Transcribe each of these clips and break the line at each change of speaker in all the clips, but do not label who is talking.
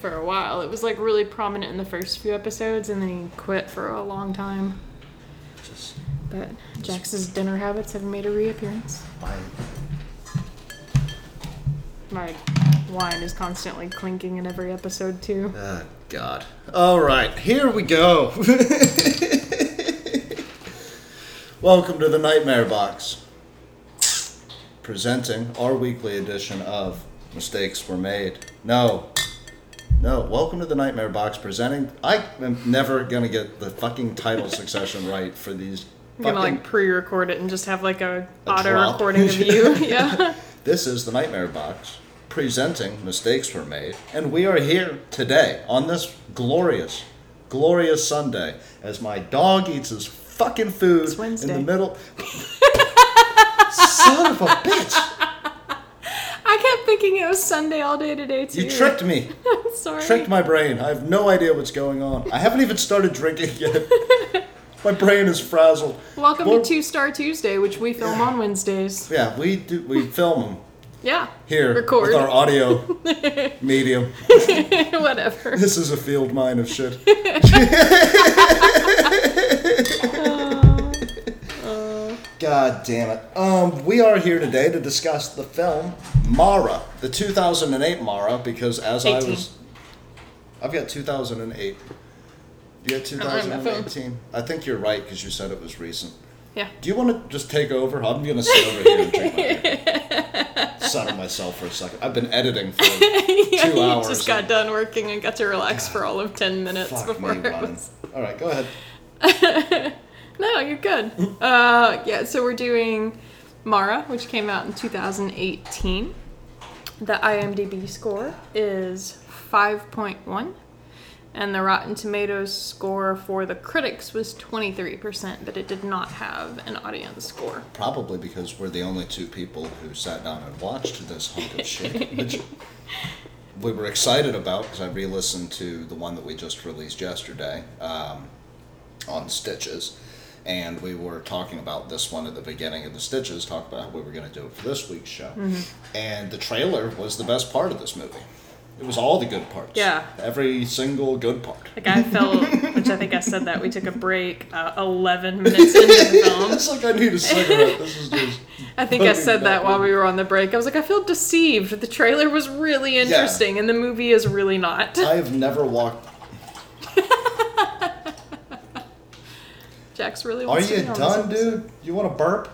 He stopped doing it for a while. It was like really prominent in the first few episodes, and then he quit for a long time.
Just
But Jax's dinner habits have made a reappearance.
I,
My wine is constantly clinking in every episode too.
oh God. All right, here we go. Welcome to the Nightmare Box. Presenting our weekly edition of Mistakes Were Made. No. No, welcome to the Nightmare Box presenting. I am never gonna get the fucking title succession right for these.
I'm gonna
fucking-
like pre-record it and just have like a,
A
auto
drop.
recording of you. yeah.
This is the Nightmare Box presenting Mistakes Were Made, and we are here today on this glorious, glorious Sunday as my dog eats his fucking food
It's
in the middle. Son of a bitch!
I kept thinking it was Sunday all day today too.
You tricked me.
Sorry.
Tricked my brain. I have no idea what's going on. I haven't even started drinking yet. My brain is frazzled.
Welcome to Two Star Tuesday, which we film on Wednesdays.
Yeah, we do. We film them
Yeah.
here
Record.
with our audio medium.
Whatever.
This is a field mine of shit. God damn it. Um, we are here today to discuss the film Mara, the 2008 Mara, because as I was. I've got 2008. You got
don't have my phone.
2018? I think you're right because you said it was recent.
Yeah.
Do you want to just take over? I'm going to sit over here and drink my. Settle myself for a second. I've been editing for
yeah,
two
you
hours.
just got
and-
done working and got to relax for all of 10 minutes before
me
was.
All right, go ahead.
No, you're good. uh, yeah, so we're doing Mara, which came out in 2018. The IMDb score is 5.1, and the Rotten Tomatoes score for the critics was 23%, but it did not have an audience score.
Probably because we're the only two people who sat down and watched this hunk of shit, which we were excited about because I re-listened to the one that we just released yesterday um, on Stitches, and we were talking about this one at the beginning of the Stitches, talk about how we were going to do it for this week's show, and the trailer was the best part of this movie. It was all the good parts.
Yeah.
Every single good part.
Like I felt, which I think I said that we took a break uh, 11 minutes into the film.
It's like I need a cigarette. This is just.
I think I said that while we were on the break. I was like, I feel deceived. The trailer was really interesting, and the movie is really not.
I have never walked.
Jax really
Are you done, dude? You want a burp?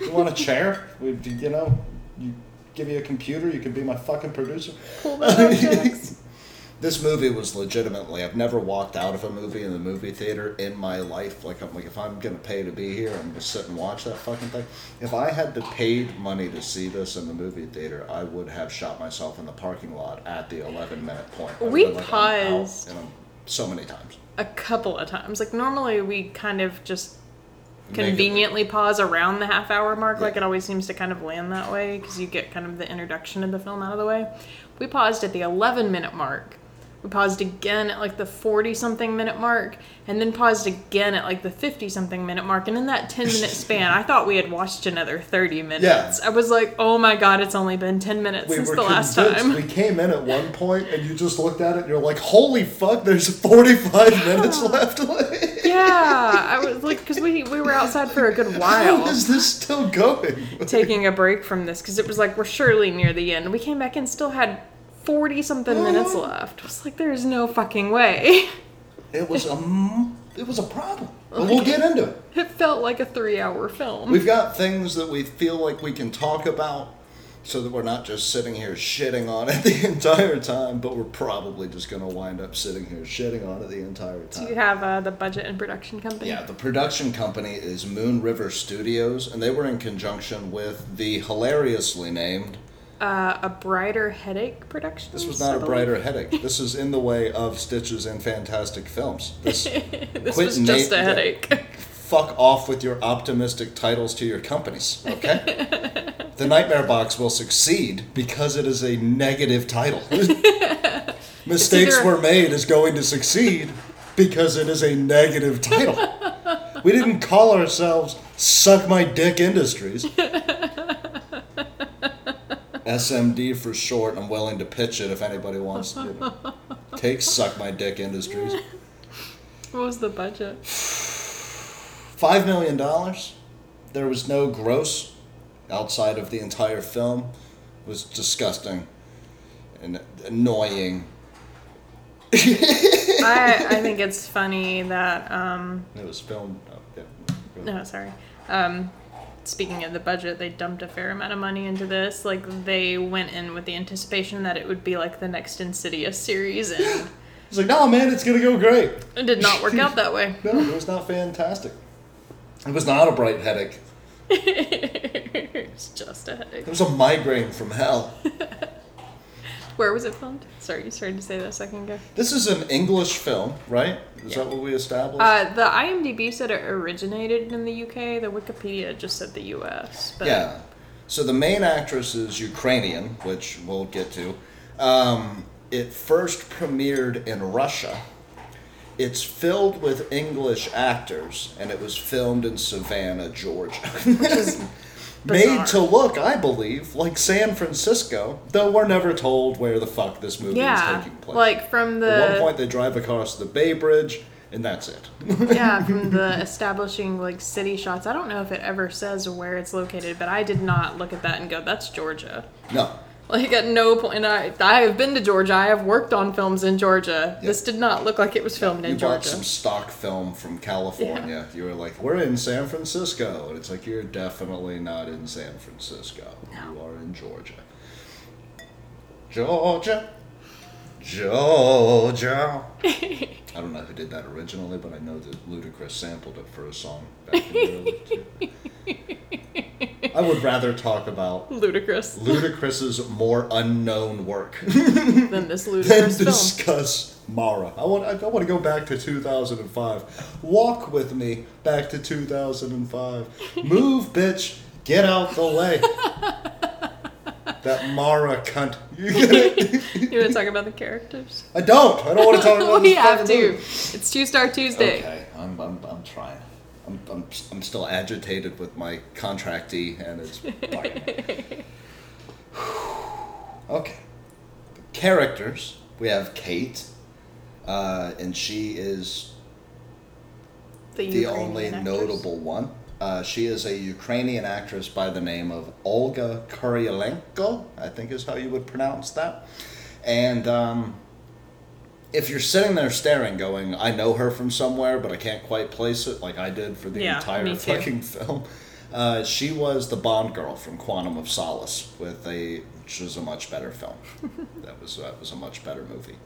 You want a chair? We, you know, you give you a computer. You can be my fucking producer.
Pull that up, Jax.
This movie was legitimately. I've never walked out of a movie in the movie theater in my life. Like I'm like, if I'm gonna pay to be here, I'm gonna sit and watch that fucking thing. If I had to paid money to see this in the movie theater, I would have shot myself in the parking lot at the 11 minute point. I
We
like,
paused.
so many times.
A couple of times. Like normally we kind of just conveniently pause around the half hour mark. Like it always seems to kind of land that way because you get kind of the introduction of the film out of the way. We paused at the 11 minute mark. We paused again at like the 40 something minute mark and then paused again at like the 50 something minute mark. And in that 10 minute span, I thought we had watched another 30 minutes. I was like, oh my god, it's only been 10 minutes since the last time.
We came in at one point and you just looked at it and you're like, holy fuck, there's 45 minutes left.
yeah, I was like, because we, we were outside for a good while.
is this still going?
taking a break from this because it was like we're surely near the end. We came back and still had 40 something minutes left. I was like, there's no fucking way.
It was a, it was a problem. But we'll get into it.
It felt like a three hour film.
We've got things that we feel like we can talk about so that we're not just sitting here shitting on it the entire time, but we're probably just going to wind up sitting here shitting on it the entire time.
Do you have uh, the budget and production company?
Yeah, the production company is Moon River Studios, and they were in conjunction with the hilariously named.
Uh, a Brighter Headache production.
This was not a brighter headache. This is in the way of Stitches and Fantastic Films. This
this was just a headache.
fuck off with your optimistic titles to your companies, okay? the Nightmare Box will succeed because it is a negative title. Mistakes were made is going to succeed because it is a negative title. We didn't call ourselves Suck My Dick Industries. SMD for short. I'm willing to pitch it if anybody wants to. Take Suck My Dick Industries.
What was the budget?
Five million dollars. There was no gross outside of the entire film. It was disgusting and annoying.
I I think it's funny that um
It was filmed. Oh, yeah.
no sorry um speaking of the budget they dumped a fair amount of money into this like they went in with the anticipation that it would be like the next Insidious series and
It's like, no, man, it's gonna go great.
it did not work out that way.
No, it was not fantastic. It was not a bright headache.
it's just a headache.
It was a migraine from hell.
Where was it filmed? Sorry, you started to say that a second ago.
This is an English film, right? Is
Yeah.
that what we established?
Uh, the IMDb said it originated in the UK. The Wikipedia just said the US. But
yeah. So the main actress is Ukrainian, which we'll get to. Um, it first premiered in Russia. It's filled with English actors, and it was filmed in Savannah, Georgia. Made
bizarre.
to look, I believe, like San Francisco, though we're never told where the fuck this movie
Yeah,
is taking place.
like from the
At one point, they drive across the Bay Bridge, and that's it.
yeah from the establishing like city shots. I don't know if it ever says where it's located, but I did not look at that and go, "That's Georgia."
no,
Like at no point, and I I have been to Georgia. I have worked on films in Georgia. This did not look like it was filmed in Georgia.
you bought some stock film from California. You were like, "We're in San Francisco," and it's like you're definitely not in San Francisco. You are in Georgia. Georgia, Georgia. I don't know who did that originally, but I know that Ludacris sampled it for a song back in the early. I would rather talk about
Ludacris.
Ludacris's more unknown work
than this
than
ludicrous film.
discuss Mara. I want. I, I want to go back to 2005. Walk with me back to 2005. Move, bitch. Get out the way. That Mara cunt. You?
You want to talk about the characters?
I don't. I don't want to talk about
we
this
have to.
movie.
It's Two Star Tuesday.
Okay, I'm, I'm, I'm trying. I'm, I'm, I'm still agitated with my contractee, and it's biting me. Okay. Characters. We have Kate, uh, and she is the
Ukrainian
only
actress.
notable one. Uh, she is a Ukrainian actress by the name of Olga Kurylenko, I think is how you would pronounce that. And um, if you're sitting there staring, going, I know her from somewhere, but I can't quite place it like I did for the
Yeah,
entire fucking film, uh, she was the Bond girl from Quantum of Solace, with a which was a much better film. that was that was a much better movie.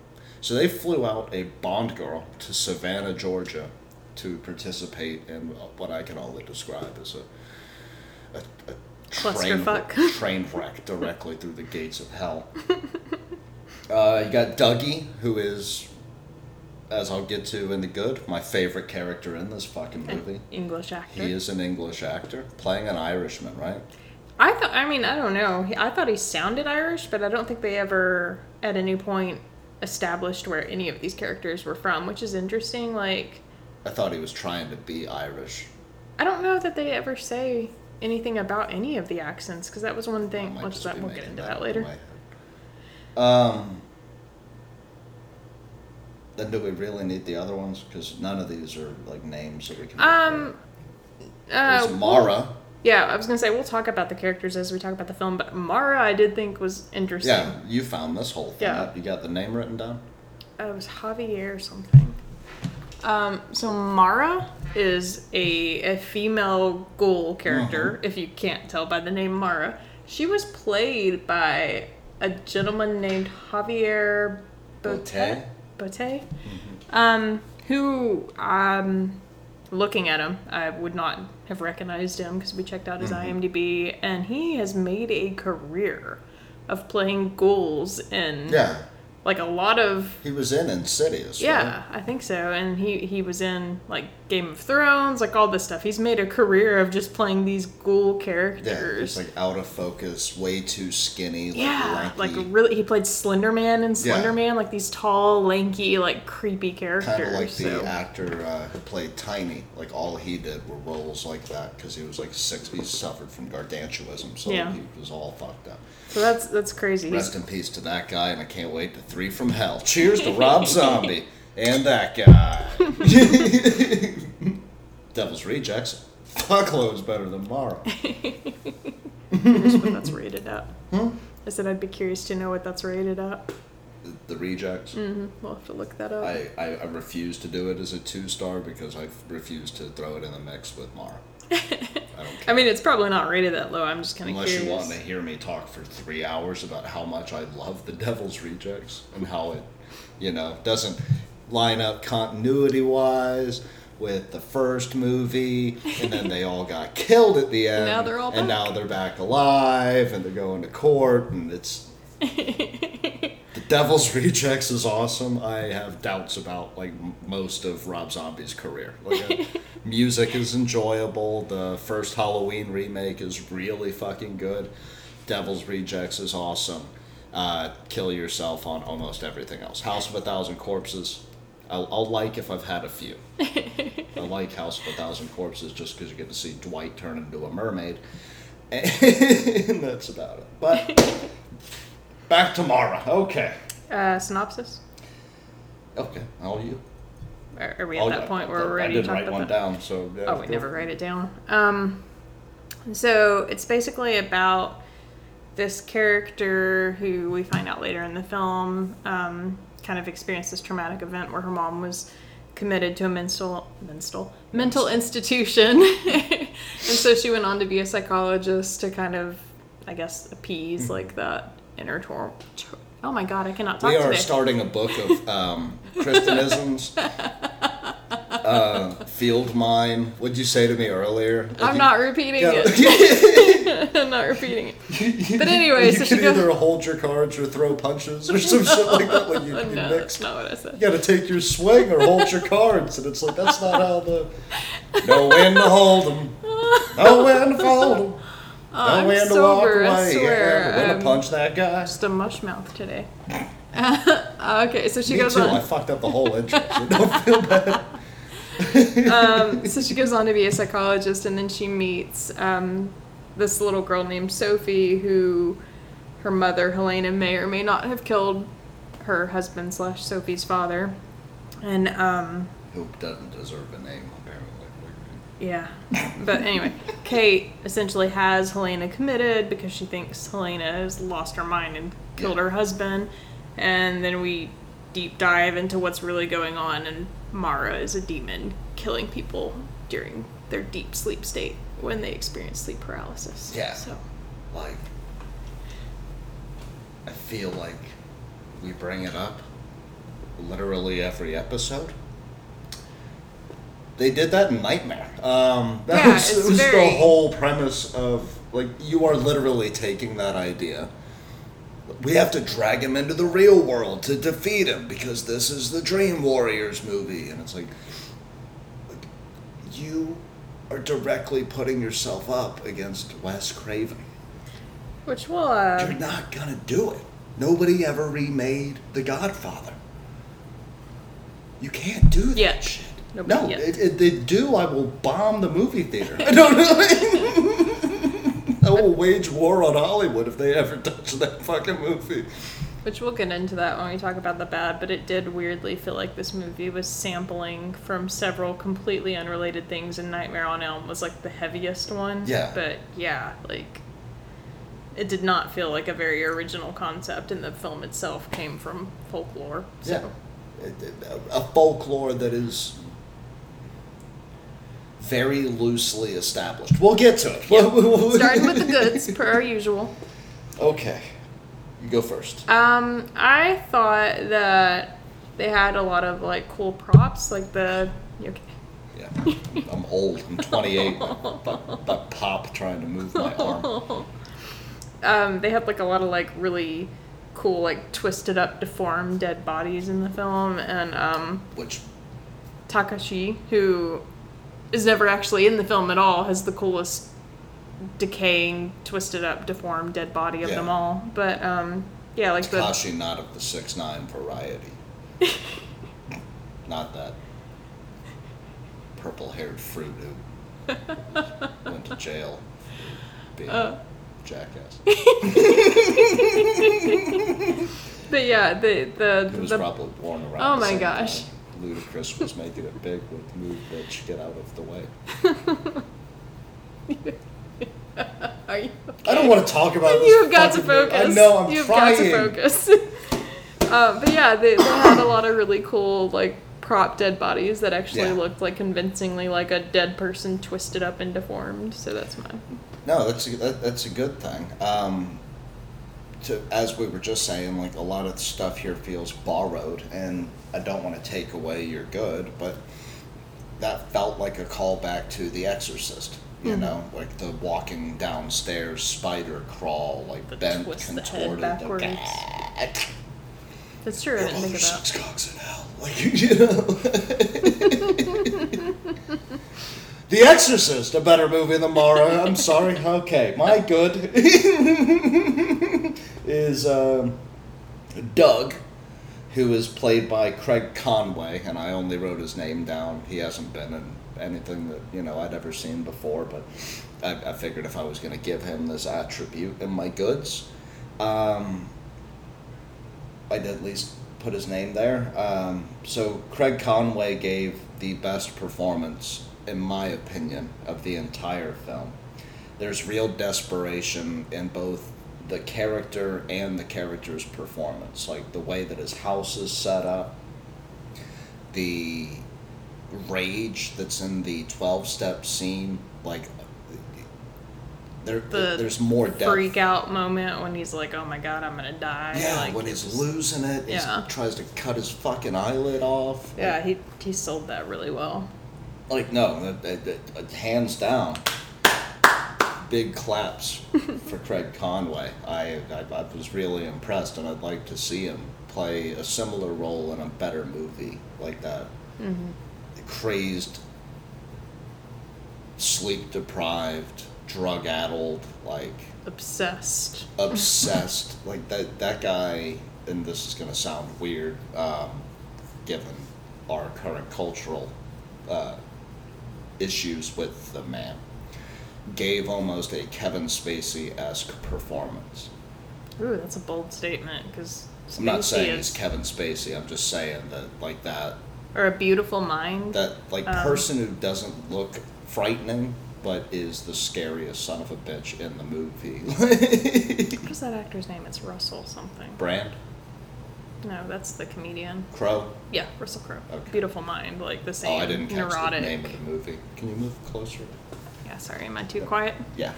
So they flew out a Bond girl to Savannah, Georgia, to participate in what I can only describe as a, a, a train, train wreck directly through the gates of hell. Uh, you got Dougie, who is, as I'll get to in the good, my favorite character in this fucking movie.
English actor.
He is an English actor playing an Irishman, right?
I thought. I mean, I don't know. I thought he sounded Irish, but I don't think they ever, at any point, established where any of these characters were from, which is interesting. Like,
I thought he was trying to be Irish.
I don't know that they ever say anything about any of the accents, because that was one thing. Which that we'll get into
that
that later.
Um. Then do we really need the other ones? Because none of these are like names that we can.
Um. Uh,
Mara.
Yeah, I was gonna say we'll talk about the characters as we talk about the film, but Mara I did think was interesting.
Yeah, you found this whole thing.
Yeah.
up. You got the name written down.
Uh, it was Javier or something. Um, so Mara is a, a female ghoul character, if you can't tell by the name Mara. She was played by a gentleman named Javier Botet. Botet? Um, who, um, looking at him, I would not have recognized him because we checked out his IMDb, and he has made a career of playing ghouls in
Yeah.
Like a lot of
He was in Insidious.
yeah,
right?
I think so. And he he was in like Game of Thrones, like all this stuff. He's made a career of just playing these ghoul characters.
Yeah, like out of focus, way too skinny, like
yeah, like really, he played Slender Man and
Yeah.
Slender Man, like these tall, lanky, like creepy characters.
kind of like the
so-
actor uh, who played Tiny. Like all he did were roles like that because he was like six. He suffered from gargantuism, so
Yeah.
he was all fucked up.
So that's that's crazy.
Rest in peace to that guy, and I can't wait to Three from Hell. Cheers to Rob Zombie and that guy. Devil's Rejects. Fuckloads better than Mara.
that's rated at.
Hmm?
I said I'd be curious to know what that's rated at.
The, Rejects.
hmm We'll have to look that up.
I, I, I refuse to do it as a two star because I refuse to throw it in the mix with Mara. I don't care.
I mean, it's probably not rated that low. I'm just kind of
Unless
curious.
you want to hear me talk for three hours about how much I love the Devil's Rejects and how it, you know, doesn't line up continuity wise with the first movie, and then they all got killed at the end.
now they're all
and now they're back alive, and they're going to court, and it's. Devil's Rejects is awesome. I have doubts about like most of Rob Zombie's career. Like, uh, music is enjoyable. The first Halloween remake is really fucking good. Devil's Rejects is awesome. Uh, kill yourself on almost everything else. House of a Thousand Corpses. I'll, I'll like if I've had a few. I like House of a Thousand Corpses just because you get to see Dwight turn into a mermaid. And that's about it. But back to Mara. Okay.
Uh, synopsis?
Okay. All you.
Are, are we at that point where we're
I
ready
did
to talk
write
about
one
that?
down, so yeah,
Oh, we
go
never write it down. Um, so it's basically about this character who we find out later in the film um, kind of experienced this traumatic event where her mom was committed to a mental mental mental institution, and so she went on to be a psychologist to kind of, I guess, appease like that inner tor- tor- Oh my god, I cannot talk
We are
today.
starting a book of um, Christianisms. uh, field mine. What'd you say to me earlier?
I'm not repeating
Yeah.
it. I'm not repeating it. But anyway,
you
so
can
goes-
either hold your cards or throw punches or some shit like that when you, you
no,
mix.
that's not what I said.
You gotta take your swing or hold your cards, and it's like that's not how the. no when to hold them. no when to fold them. Know
I'm
when to walk
sober, I swear.
Yeah, we're gonna
I'm
punch that guy.
Just a mush mouth today. okay, so she
Me
goes
too. I
on.
fucked up the whole intro, so don't feel bad.
Um, so she goes on to be a psychologist, and then she meets um, this little girl named Sophie, who her mother Helena may or may not have killed her husband slash Sophie's father, and um,
Who doesn't deserve a name.
Yeah. But anyway, Kate essentially has Helena committed because she thinks Helena has lost her mind and killed
Yeah.
her husband. And then we deep dive into what's really going on, and Mara is a demon killing people during their deep sleep state when they experience sleep paralysis.
Yeah.
So
Like, I feel like we bring it up literally every episode. They did that in Nightmare. Um, that
Yeah,
was,
it's
it was the whole premise of like you are literally taking that idea. We have to drag him into the real world to defeat him because this is the Dream Warriors movie, and it's like, like you are directly putting yourself up against Wes Craven.
which will uh,
You're not gonna do it. Nobody ever remade The Godfather. You can't do that
Yet.
shit.
Nobody
no, if, they do, I will bomb the movie theater. I don't know. I will wage war on Hollywood if they ever touch that fucking movie.
Which we'll get into that when we talk about the bad, but it did weirdly feel like this movie was sampling from several completely unrelated things, and Nightmare on Elm was like the heaviest one.
Yeah.
But yeah, like it did not feel like a very original concept, and the film itself came from folklore. So.
Yeah. A folklore that is very loosely established. We'll get to it.
Starting with the goods, per our usual.
Okay. You go first.
Um, I thought that they had a lot of like cool props, like the. you okay?
Yeah, I'm old. I'm 28. But pop trying to move my arm.
um, they had like a lot of like really cool like twisted up, deformed dead bodies in the film, and um,
Which
Takashi, who is never actually in the film at all, has the coolest decaying, twisted up, deformed dead body of
Yeah.
them all. But um, yeah, like the
Takashi not of the six nine variety. not that purple haired fruit who went to jail being
Uh.
a jackass.
but yeah, the the
He was
the
probably born around
Oh
the
my gosh.
time Ludacris was making it big with Move Bitch, Get Out of the Way.
are you?
I don't want to talk about this.
You've got to
fucking movie.
focus.
I know, I'm
You've
trying.
got to focus. um, but yeah, they, they had a lot of really cool like prop dead bodies that actually
Yeah.
looked like convincingly like a dead person twisted up and deformed. So that's my
No, that's a, that, that's a good thing. Um, to, as we were just saying, like a lot of the stuff here feels borrowed, and I don't want to take away your good, but that felt like a callback to The Exorcist. You
Mhm.
know, like the walking downstairs spider crawl, like
The
bent,
twist the head
contorted.
backwards.
The,
that's true. I didn't think of
six
that.
cocks in hell. Like, you know. the Exorcist, a better movie than Mara. I'm sorry. Okay, my good is um, Doug, who is played by Craig Conway, and I only wrote his name down. He hasn't been in anything that you know I'd ever seen before, but I, I figured if I was going to give him this attribute in my goods, um, I'd at least put his name there. Um, so Craig Conway gave the best performance, in my opinion, of the entire film. There's real desperation in both the character and the character's performance, like the way that his house is set up, the rage that's in the 12 step scene, like there,
The
there's more depth.
Freak out moment when he's like, "Oh my god, I'm gonna die!"
Yeah,
like,
when he's losing it, he
Yeah.
tries to cut his fucking eyelid off.
Yeah, he he sold that really well.
Like, like, no, that- that- that- hands down. Big claps for Craig Conway. I, I I was really impressed, and I'd like to see him play a similar role in a better movie like that.
Mm-hmm.
Crazed, sleep deprived, drug addled, like
Obsessed.
obsessed. like that that guy, and this is gonna sound weird, um, given our current cultural uh, issues with the man, gave almost a Kevin Spacey esque performance.
Ooh, that's a bold statement because
I'm not saying
is,
it's Kevin Spacey. I'm just saying that like that
or a beautiful mind.
that like
Um,
person who doesn't look frightening but is the scariest son of a bitch in the movie.
what is that actor's name? It's Russell something.
Brand,
No, that's the comedian.
Crowe.
Yeah, Russell Crowe.
Okay.
Beautiful mind, like the same
Oh, I didn't catch
neurotic.
the name of the movie. Can you move closer?
Sorry, am I too quiet?
Yeah.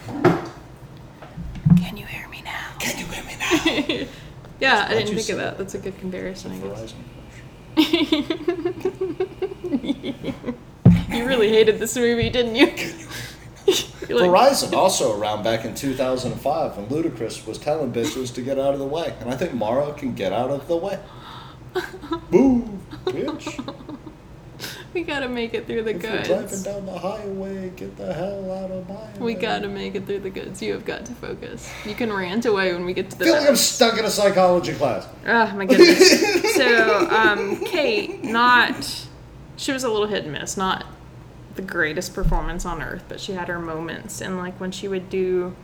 Can you hear me now?
Can you hear me now?
Yeah, I didn't think of that.
that?
That's a good comparison, I guess. You really hated this movie, didn't you? You're like,
Verizon also around back in 2005 when Ludacris was telling bitches to get out of the way, and I think Mara can get out of the way. Boo, bitch!
We gotta make it through the
If you're driving
goods.
down the highway, get the hell out of my
We
way.
gotta make it through the goods. You have got to focus. You can rant away when we get to
I
the
feel like I'm stuck in a psychology class.
Oh my goodness. so, um, Kate, not she was a little hit and miss, not the greatest performance on earth, but she had her moments. And like when she would do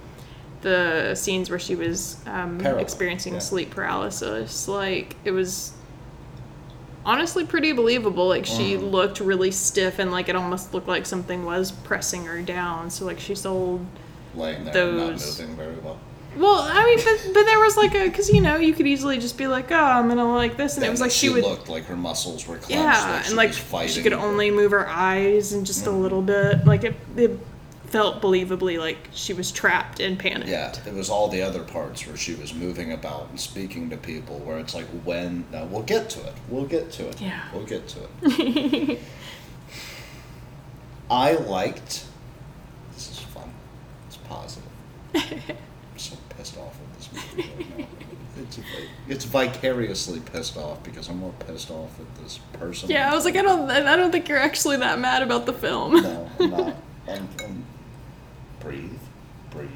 the scenes where she was um, experiencing
yeah.
sleep paralysis, like it was honestly pretty believable. Like she
Mhm.
looked really stiff and like it almost looked like something was pressing her down. So like she sold
Laying there and not
Those-
moving very well.
well, I mean, but, but there was like a, because you know, you could easily just be like, oh, I'm gonna like this, and it was like she,
she
would,
looked like her muscles were clenched.
yeah,
like
and like she could only move her eyes and just a little bit, like it, it felt believably like she was trapped and panicked.
Yeah, it was all the other parts where she was moving about and speaking to people. Where it's like, when? No, we'll get to it. We'll get to it.
Yeah.
we'll get to it. I liked. This is fun. It's positive. I'm so pissed off with this movie right now. it's it's vicariously pissed off because I'm more pissed off at this person.
Yeah, I was like, I don't, I don't think you're actually that mad about the film.
No, I'm not. I'm, I'm breathe, breathe,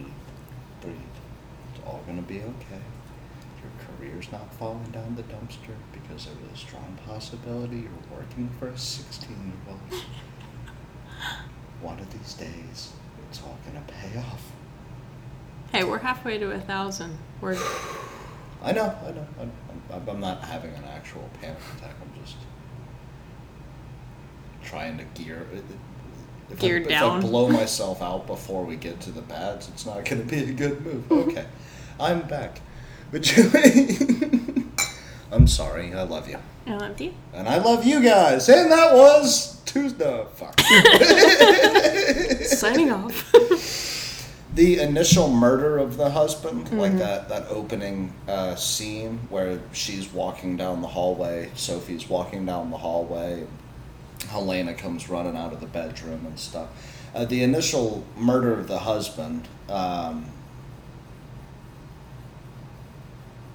breathe. It's all gonna be okay. Your career's not falling down the dumpster because there's a strong possibility you're working for a 16 year old. One of these days, it's all gonna pay off.
Hey, we're halfway to a thousand. We're
I know, I know. I'm, I'm, I'm not having an actual panic attack. I'm just trying to gear. If
Gear
I,
down.
If I blow myself out before we get to the bads, it's not going to be a good move. Okay, I'm back. But you, I'm sorry. I love you,
I love you.
and I love you guys. And that was Tuesday. Fuck.
Signing off.
the initial murder of the husband, like that that opening uh, scene where she's walking down the hallway, Sophie's walking down the hallway, Helena comes running out of the bedroom and stuff. Uh, the initial murder of the husband um,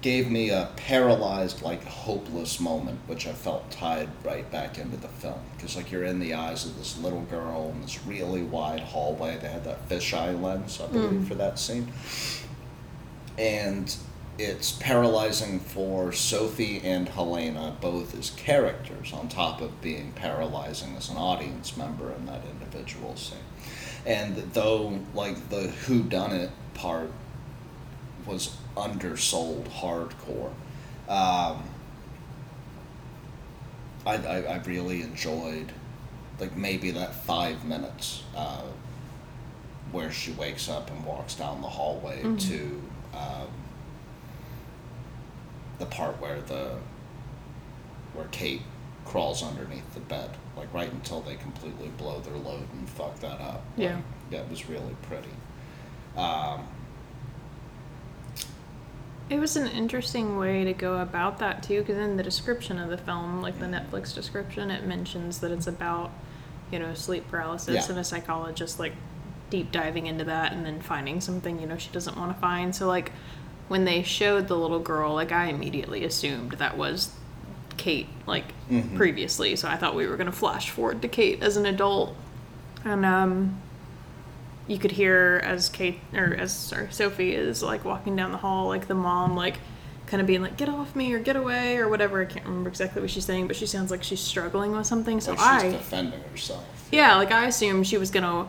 gave me a paralyzed, like hopeless moment, which I felt tied right back into the film. Because like you're in the eyes of this little girl in this really wide hallway. They had that fisheye lens, I believe, for that scene. And it's paralyzing for Sophie and Helena both as characters, on top of being paralyzing as an audience member in that individual scene. And though like the who done it part was undersold hardcore. Um, I, I, I really enjoyed like maybe that five minutes uh, where she wakes up and walks down the hallway to um, the part where the where Kate crawls underneath the bed, like right until they completely blow their load and fuck that up.
Yeah.
yeah, it was really pretty. Um,
It was an interesting way to go about that too, because in the description of the film, like the Netflix description, it mentions that it's about, you know, sleep paralysis
Yeah.
and a psychologist like deep diving into that and then finding something you know she doesn't want to find. So like when they showed the little girl, like I immediately assumed that was Kate, like
Mhm.
previously. So I thought we were gonna flash forward to Kate as an adult, and um, you could hear as Kate or as sorry Sophie is like walking down the hall, like the mom like kind of being like, "Get off me" or "Get away" or whatever. I can't remember exactly what she's saying, but she sounds like she's struggling with something. So
like she's
I,
defending herself.
yeah, like I assumed she was gonna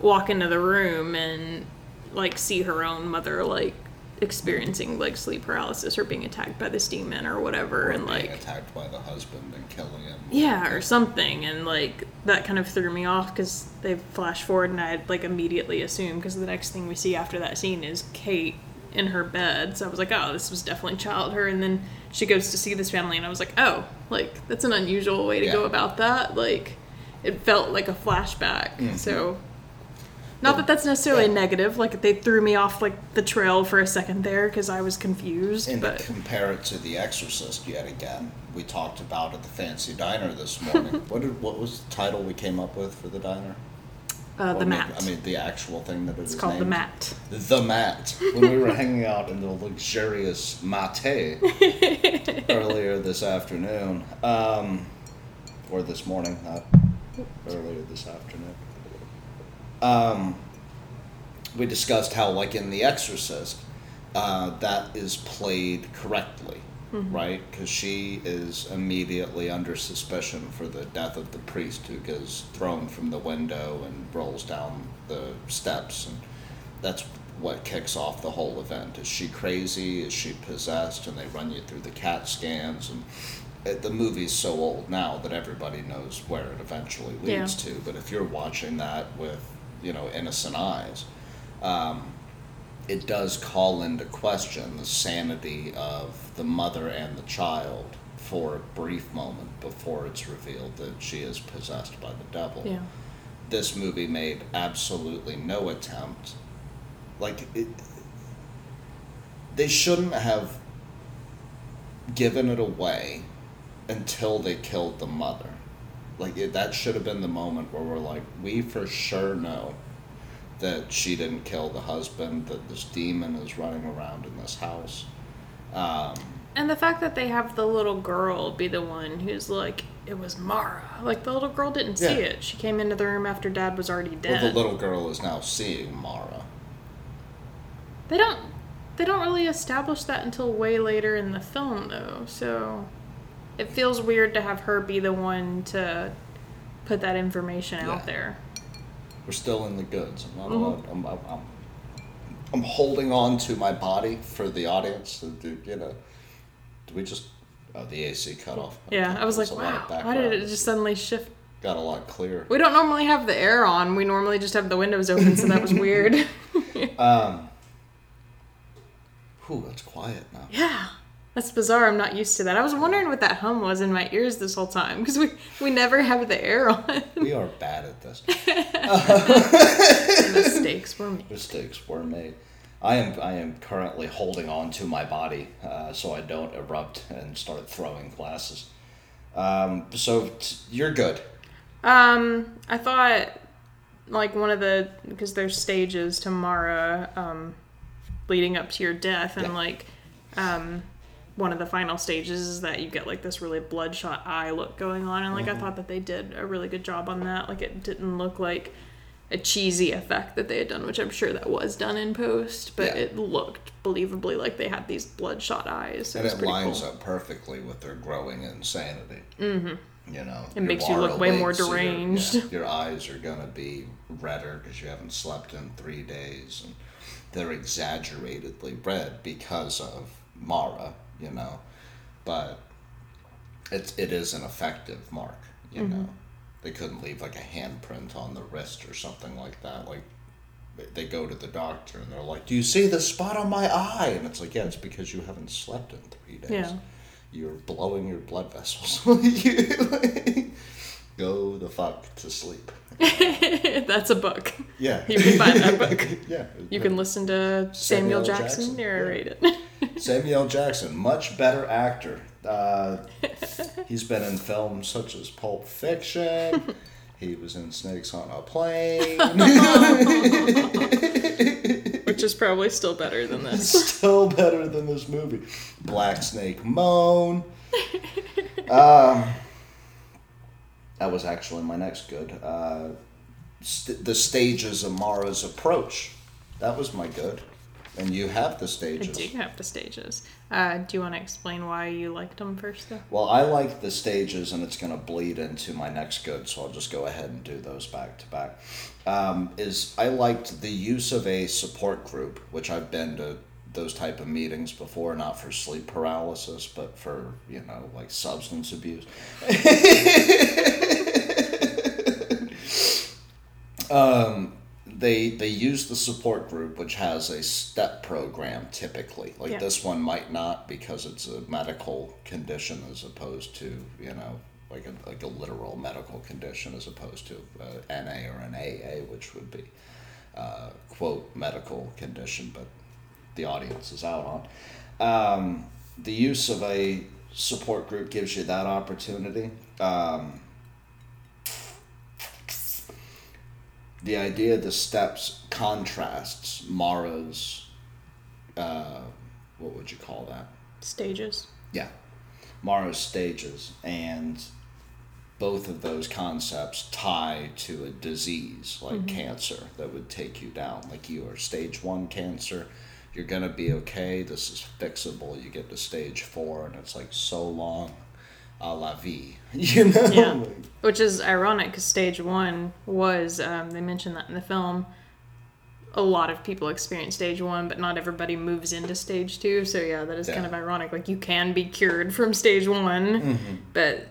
walk into the room and like see her own mother like experiencing like sleep paralysis or being attacked by this demon or whatever,
Or
and
being
like
attacked by the husband and killing him.
yeah, or something, and like that kind of threw me off because they flash forward, and I like immediately assumed because the next thing we see after that scene is Kate in her bed, so I was like, oh, this was definitely child her, and then she goes to see this family, and I was like, oh, like that's an unusual way to go about that, like it felt like a flashback,
Mhm.
so. Not that that's necessarily
Yeah.
negative. Like they threw me off like the trail for a second there because I was confused.
And
but
to compare it to The Exorcist yet again, we talked about at the fancy diner this morning. what did what was the title we came up with for the diner?
uh, the mat.
I mean, the actual thing that it
it's
is
called the mat.
The mat. When we were hanging out in the luxurious mate earlier this afternoon, um, or this morning, not earlier this afternoon. Um, we discussed how, like in The Exorcist, uh, that is played correctly, right? Because she is immediately under suspicion for the death of the priest who gets thrown from the window and rolls down the steps, and that's what kicks off the whole event. Is she crazy? Is she possessed? And they run you through the CAT scans and. The movie's so old now that everybody knows where it eventually
Yeah.
leads to. But if you're watching that with, you know, innocent eyes, um, it does call into question the sanity of the mother and the child for a brief moment before it's revealed that she is possessed by the devil.
Yeah.
This movie made absolutely no attempt. Like, it, they shouldn't have given it away until they killed the mother. Like, it, that should have been the moment where we're like, we for sure know that she didn't kill the husband, that this demon is running around in this house.
Um, and the fact that they have the little girl be the one who's like, it was Mara. Like the little girl didn't see
Yeah.
it. She came into the room after Dad was already
Well,
dead.
the little girl is now seeing Mara.
They don't. They don't really establish that until way later in the film, though. So it feels weird to have her be the one to put that information
Yeah.
out there.
We're still in the goods. I'm not
Mm-hmm.
allowed. I'm, I'm, I'm, I'm holding on to my body for the audience. To do, you know, do we just? Oh, the AC cut off.
Yeah, I was like,
there's a lot of
wow, why did it just suddenly shift?
got a lot clearer?
We don't normally have the air on. We normally just have the windows open, so that was weird.
Um. Whew, that's quiet now.
yeah, that's bizarre. I'm not used to that. I was wondering what that hum was in my ears this whole time because we we never have the air on.
We are bad at this.
Mistakes were made.
Mistakes were made. I am I am currently holding on to my body uh, so I don't erupt and start throwing glasses. Um, so t- you're good.
Um, I thought like one of the because there's stages to Mara, um, leading up to your death, and
Yeah.
like, um, one of the final stages is that you get like this really bloodshot eye look going on, and like
Mm-hmm.
I thought that they did a really good job on that. Like it didn't look like a cheesy effect that they had done, which I'm sure that was done in post, but
Yeah.
it looked believably like they had these bloodshot eyes. So
and
was
it lines
cool.
up perfectly with their growing insanity. Mm-hmm. You know,
It makes you look way more
so your- yeah,
deranged.
Your, eyes are gonna be redder because you haven't slept in three days, and they're exaggeratedly red because of Mara. You know, but it's it is an effective mark. You
Mm-hmm.
know, they couldn't leave like a handprint on the wrist or something like that. Like they- go to the doctor and they're like, "Do you see the spot on my eye?" And it's like, "Yeah, it's because you haven't slept in three days.
Yeah.
You're blowing your blood vessels. You- go the fuck to sleep."
That's a book.
Yeah,
You can find that book.
yeah.
You can listen to Samuel,
Samuel
Jackson,
Jackson,
narrate it.
Samuel Jackson, much better actor. Uh, he's been in films such as Pulp Fiction. He was in Snakes on a Plane.
Which is probably still better than this.
Still better than this movie. Black Snake Moan. Um, that was actually my next good. Uh, st- the stages of Mara's approach. That was my good. And you have the stages.
I do have the stages. Uh, do you want to explain why you liked them first, though?
Well, I like the stages, and it's going to bleed into my next good, so I'll just go ahead and do those back to back. Um, is I liked the use of a support group, which I've been to those type of meetings before, not for sleep paralysis, but for you know like substance abuse. um, they they use the support group, which has a step program typically. Like
Yeah.
this one might not because it's a medical condition as opposed to you know like a like a literal medical condition as opposed to uh, NA or an AA, which would be uh, quote medical condition, but the audience is out on. Um, the use of a support group gives you that opportunity. Um, the idea of the steps contrasts Mara's, uh, what would you call that?
Stages.
Yeah, Mara's stages, and both of those concepts tie to a disease like cancer that would take you down. Like you are stage one cancer, you're gonna be okay. This is fixable. You get to stage four, and it's like so long, a la vie. You know.
Yeah. Which is ironic because stage one was, um, they mentioned that in the film. A lot of people experience stage one, but not everybody moves into stage two. So, yeah, that is kind of ironic. Like, you can be cured from stage one, but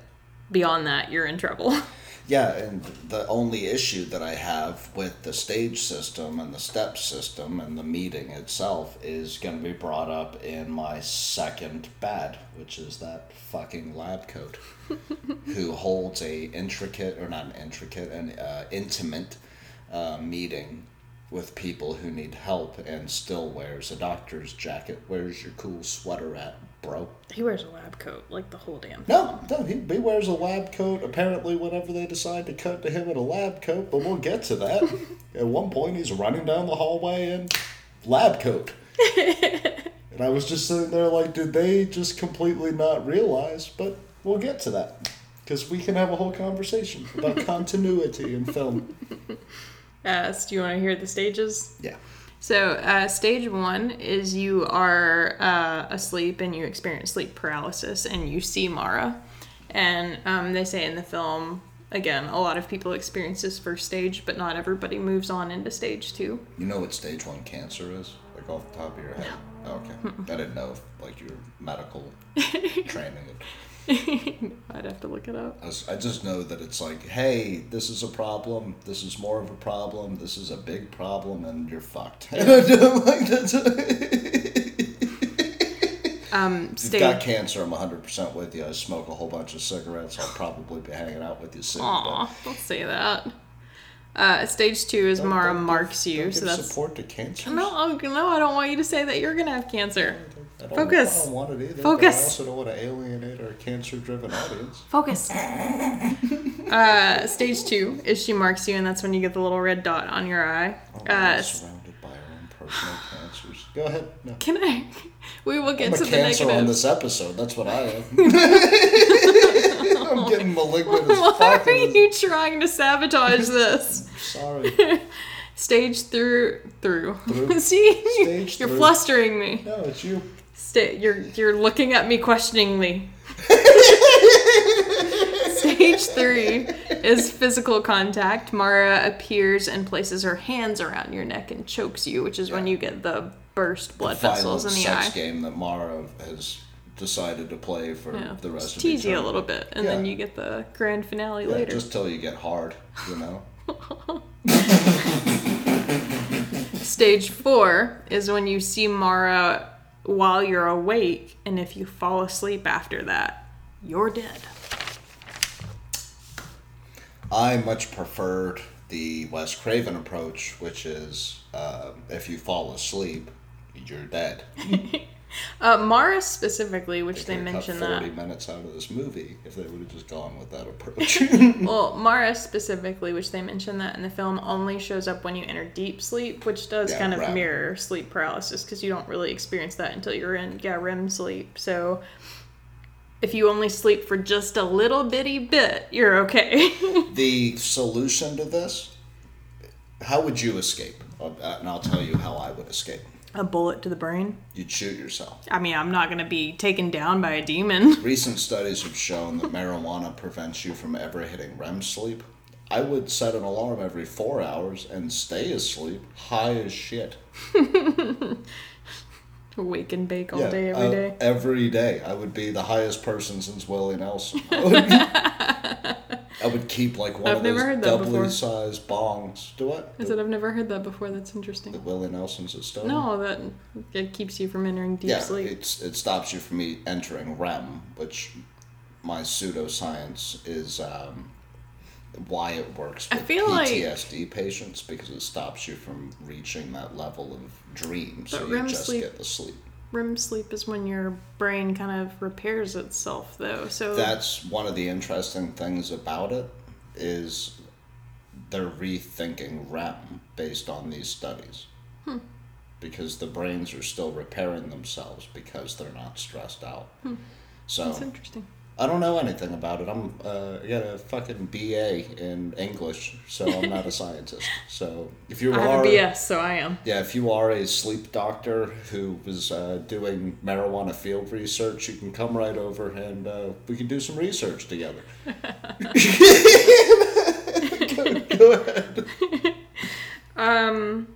beyond that, you're in trouble.
Yeah, and the only issue that I have with the stage system and the step system and the meeting itself is going to be brought up in my second bad, which is that fucking lab coat, who holds a intricate or not an intricate, an uh, intimate uh, meeting with people who need help and still wears a doctor's jacket. Where's your cool sweater at, bro?
he wears a lab coat, like the whole damn
No, no, he, he wears a lab coat. Apparently, whenever they decide to cut to him in a lab coat, but we'll get to that. At one point, he's running down the hallway in lab coat.
And I was just sitting there like, did they just completely not realize? But we'll get to that. Because we can have a whole conversation about continuity in film.
Uh, so do you want to hear the stages?
Yeah.
So, uh, stage one is you are uh, asleep and you experience sleep paralysis and you see Mara. And um, they say in the film, again, a lot of people experience this first stage, but not everybody moves on into stage two.
You know what stage one cancer is? Like off the top of your head? Oh, okay. I didn't know if like your medical training.
I'd have to look it up.
I, just know that it's like, hey, this is a problem. This is more of a problem. This is a big problem, and you're fucked. like, that's
Um,
you've got cancer, I'm 100% with you. I smoke a whole bunch of cigarettes. I'll probably be hanging out with you soon.
Aw, don't say that. Uh, stage two is
don't-
Mara
don't give-
marks you,
don't
so
give
that's
support to cancer.
no, oh, no. I don't want you to say that you're gonna have cancer.
I don't,
Focus.
I don't want it either.
Focus.
But I also don't want to alienate our cancer-driven audience.
Focus. uh, stage two is she marks you, and that's when you get the little red dot on your eye.
Oh,
Uh,
surrounded by our own personal cancers.
Go ahead. No.
can I? We will get
I'm a
to the
cancer on this episode. That's what I am. I'm getting malignant as
Why
fuck.
are you trying to sabotage this?
Sorry.
Stage through through.
Through.
See,
Stage
you're
through.
flustering me.
No, it's you.
Sta- you're you're looking at me questioningly. Stage three is physical contact. Mara appears and places her hands around your neck and chokes you, which is when you get the burst blood
Violent
vessels in the
sex
eye.
game that Mara has decided to play for
Yeah.
the rest
Just
of
tease you a little bit, and then you get the grand finale
Yeah,
later.
just till you get hard, you know.
Stage four is when you see Mara while you're awake, and if you fall asleep after that, you're dead.
I much preferred the Wes Craven approach, which is uh, if you fall asleep, you're dead.
Uh, Mara specifically, which they
could've cut
mention
forty
that.
minutes out of this movie if they would have just gone with that approach.
Well, Mara specifically, which they mention that in the film, only shows up when you enter deep sleep, which does
Yeah,
kind of
REM.
mirror sleep paralysis because you don't really experience that until you're in yeah REM sleep. So if you only sleep for just a little bitty bit, you're okay.
the solution to this, how would you escape? Uh, And I'll tell you how I would escape.
A bullet to the brain.
You'd shoot yourself.
I mean, I'm not gonna be taken down by a demon.
Recent studies have shown that marijuana prevents you from ever hitting REM sleep. I would set an alarm every four hours and stay asleep, high as shit.
Wake and bake all
Yeah,
day, every
uh,
day.
Every day, I would be the highest person since Willie Nelson. I would, keep like one
I've
of those doubly sized bongs. Do what?
I said I've never heard that before. That's
That
interesting.
Willie Nelson's a stone.
No, that it keeps you from entering deep
yeah,
sleep.
it's it stops you from me entering REM, which my pseudoscience is um, why it works
I
with
feel like-
PTSD patients because it stops you from reaching that level of dream, so you
REM
just
sleep-
get the sleep.
REM sleep is when your brain kind of repairs itself, though. So
That's one of the interesting things about it is they're rethinking REM based on these studies.
Hmm.
Because the brains are still repairing themselves because they're not stressed out. So
Hmm. that's interesting.
I don't know anything about it. I'm uh, I got a fucking BA in English, so I'm not a scientist. So if you
I
are,
a BS, so I am.
yeah, if you are a sleep doctor who was uh, doing marijuana field research, you can come right over and uh, we can do some research together. go, go ahead.
Um,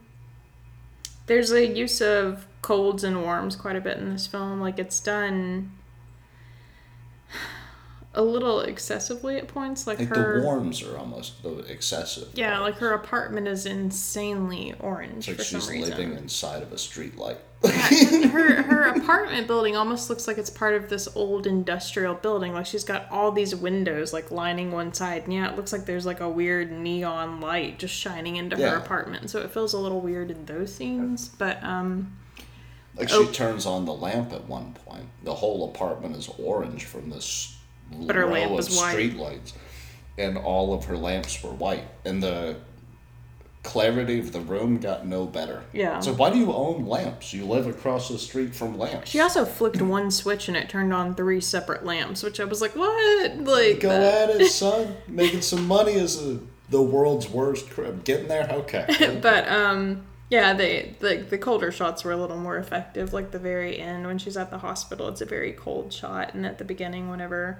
there's a use of colds and warms quite a bit in this film. Like it's done a little excessively at points. Like,
Like
her,
the warms are almost the excessive.
yeah, like her apartment is insanely orange
It's like
for
she's
some reason.
living inside of a street light.
her her apartment building almost looks like it's part of this old industrial building. Like she's got all these windows like lining one side, and yeah, it looks like there's like a weird neon light just shining into
Yeah.
her apartment. So it feels a little weird in those scenes. But um,
Like
Oh.
she turns on the lamp at one point. The whole apartment is orange from this
But her
row
lamp
of
is white.
street lights, and all of her lamps were white. And the clarity of the room got no better.
Yeah.
So why do you own lamps? You live across the street from lamps.
She also flicked one switch and it turned on three separate lamps, which I was like, what? Like,
Go
that-
at it, son. Making some money is a, the world's worst crib. Getting there, okay.
but um yeah they the, the colder shots were a little more effective like the very end when she's at the hospital it's a very cold shot and at the beginning whenever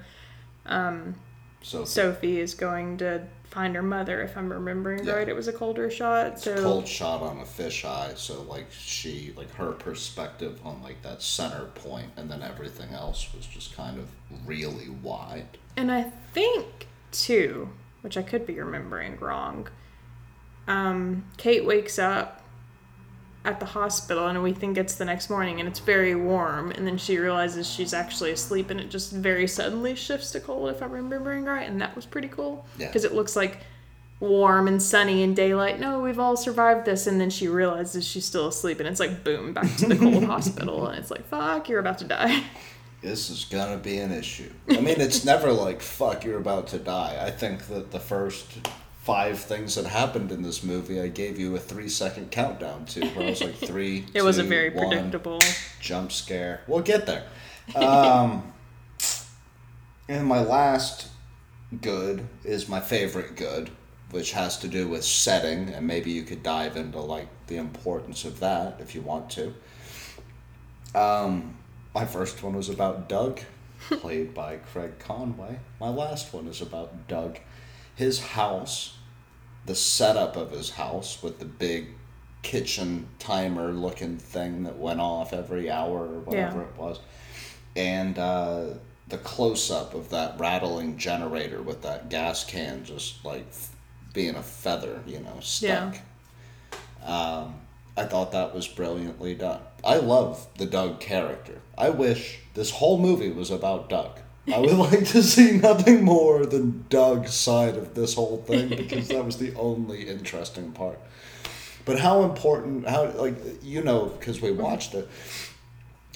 So
sophie is going to find her mother if i'm remembering
Yeah.
right it was a colder shot so
cold shot on a fisheye, so like she like her perspective on like that center point, and then everything else was just kind of really wide.
and i think too which i could be remembering wrong um kate wakes up at the hospital and we think it's the next morning and it's very warm and then she realizes she's actually asleep and it just very suddenly shifts to cold if i'm remembering right and that was pretty cool
Yeah.
because it looks like warm and sunny and daylight no we've all survived this and then she realizes she's still asleep and it's like boom back to the cold hospital and it's like fuck you're about to die
This is gonna be an issue. I mean, it's never like fuck, you're about to die. I think that the first five things that happened in this movie, I gave you a three second countdown to. Where I was like three.
it was a very
one,
predictable
jump scare. We'll get there. Um, and my last good is my favorite good, which has to do with setting, and maybe you could dive into like the importance of that if you want to. Um, my first one was about Doug, played by Craig Conway. My last one is about Doug. His house, the setup of his house with the big kitchen timer looking thing that went off every hour or whatever
Yeah.
it was. And uh, the close up of that rattling generator with that gas can just like being a feather, you know, stuck. Um, I thought that was brilliantly done. I love the Doug character. I wish this whole movie was about Doug. I would like to see nothing more than Doug's side of this whole thing because that was the only interesting part. But how important, how, like, you know, because we watched it,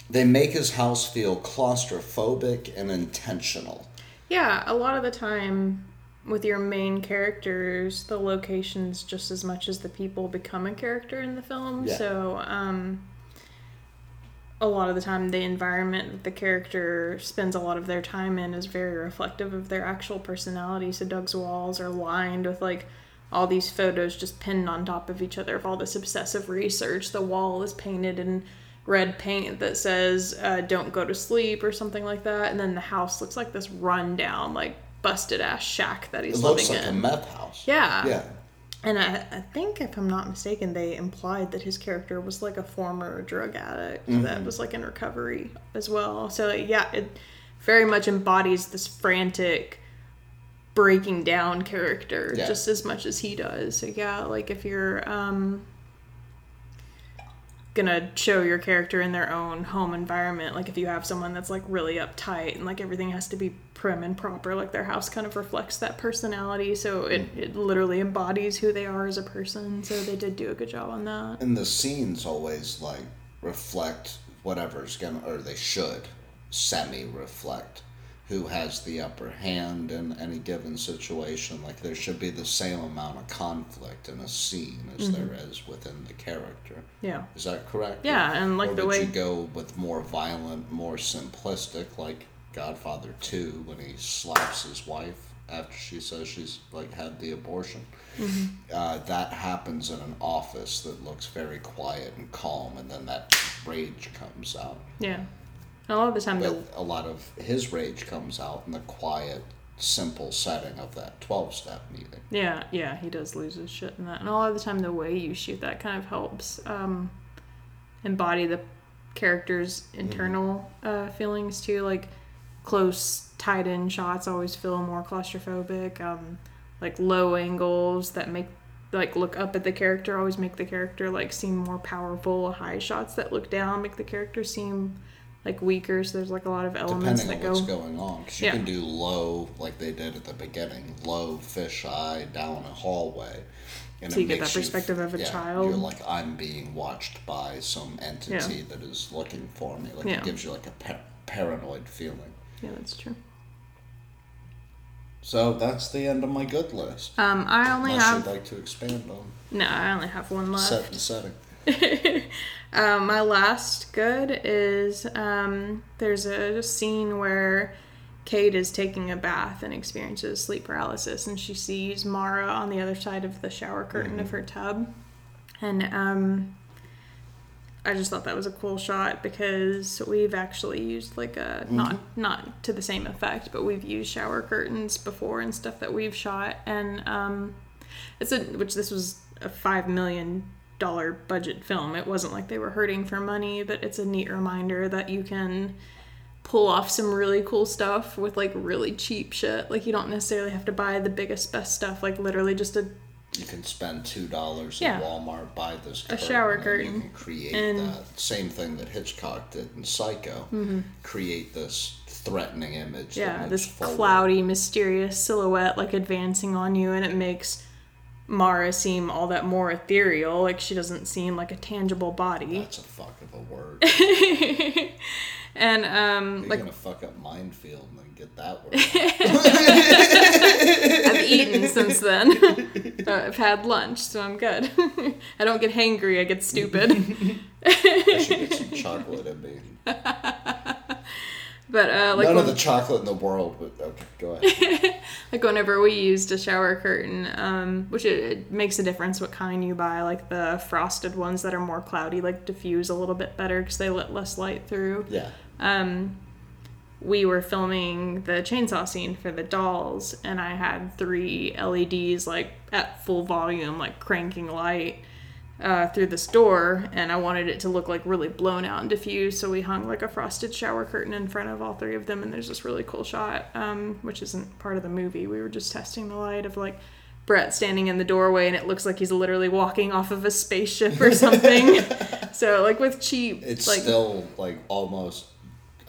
they make his house feel claustrophobic and intentional.
Yeah, a lot of the time with your main characters, the locations just as much as the people become a character in the film.
Yeah.
So, um a lot of the time the environment that the character spends a lot of their time in is very reflective of their actual personality. So Doug's walls are lined with like all these photos just pinned on top of each other of all this obsessive research. The wall is painted in red paint that says uh, "Don't go to sleep" or something like that, and then the house looks like this rundown, like busted ass shack that he's
It
he's
looks
living
like a
in.
meth house.
Yeah.
Yeah.
And I, I think, if I'm not mistaken, they implied that his character was like a former drug addict
Mm-hmm.
that was like in recovery as well. So, yeah, it very much embodies this frantic breaking down character
Yeah.
just as much as he does. So, yeah, like if you're um, gonna show your character in their own home environment, like if you have someone that's like really uptight and like everything has to be prim and proper, like their house kind of reflects that personality. So it, it literally embodies who they are as a person. So they did do a good job on that.
And the scenes always like reflect whatever's gonna, or they should semi reflect who has the upper hand in any given situation. Like there should be the same amount of conflict in a scene as there is within the character.
Yeah.
Is that correct?
Yeah, and like
or
the
would
way
you go with more violent, more simplistic, like Godfather Two, when he slaps his wife after she says she's like had the abortion?
Mm-hmm.
Uh, that happens in an office that looks very quiet and calm, and then that rage comes out.
yeah. And a lot of the time,
But a lot of his rage comes out in the quiet, simple setting of that twelve-step meeting.
Yeah, yeah, he does lose his shit in that. And a lot of the time, the way you shoot that kind of helps um, embody the character's internal uh, feelings too. Like close, tied in shots always feel more claustrophobic. Um, like low angles that make like look up at the character always make the character like seem more powerful. High shots that look down make the character seem like weaker. So there's like a lot of elements
Depending on
that
what's going on, because you
Yeah.
can do low, like they did at the beginning, low fisheye down a hallway. And
So you get that perspective of a child.
You're like, I'm being watched by some entity that is looking for me. Like
Yeah.
it gives you like a par- paranoid feeling.
Yeah, that's true.
So that's the end of my good list.
Um, I only
Unless
have
you'd like to expand on
no, I only have one left.
set and setting.
Um, my last good is um, there's a scene where Kate is taking a bath and experiences sleep paralysis, and she sees Mara on the other side of the shower curtain of her tub, and um, I just thought that was a cool shot because we've actually used like a not not to the same effect, but we've used shower curtains before and stuff that we've shot, and um, it's a which this was a five million dollar budget film. It wasn't like they were hurting for money, but it's a neat reminder that you can pull off some really cool stuff with like really cheap shit. Like you don't necessarily have to buy the biggest best stuff. Like literally just a
You can spend two dollars
Yeah.
at Walmart, buy this
A shower
and
curtain.
You can create
And- Mm-hmm.
that same thing that Hitchcock did in Psycho. Create this threatening image.
yeah this
forward.
cloudy mysterious silhouette like advancing on you and it makes Mara seem all that more ethereal. Like she doesn't seem like a tangible body.
That's a fuck of a word.
And um
You're
like
gonna fuck up minefield and then get that word.
I've eaten since then. Uh, I've had lunch, so I'm good. I don't get hangry, I get stupid.
I should get some chocolate in me.
But uh, like
None
when,
of the chocolate in the world, but okay, go ahead.
like whenever we used a shower curtain, um, which it, it makes a difference what kind you buy. Like the frosted ones that are more cloudy, like diffuse a little bit better because they let less light through.
yeah.
um, we were filming the chainsaw scene for the dolls, and I had three LEDs like at full volume, like cranking light uh, through this door, and I wanted it to look like really blown out and diffused. So we hung like a frosted shower curtain in front of all three of them, and there's this really cool shot, um, which isn't part of the movie. We were just testing the light of like. Brett standing in the doorway and it looks like he's literally walking off of a spaceship or something. so like with cheap
It's
like
still like almost.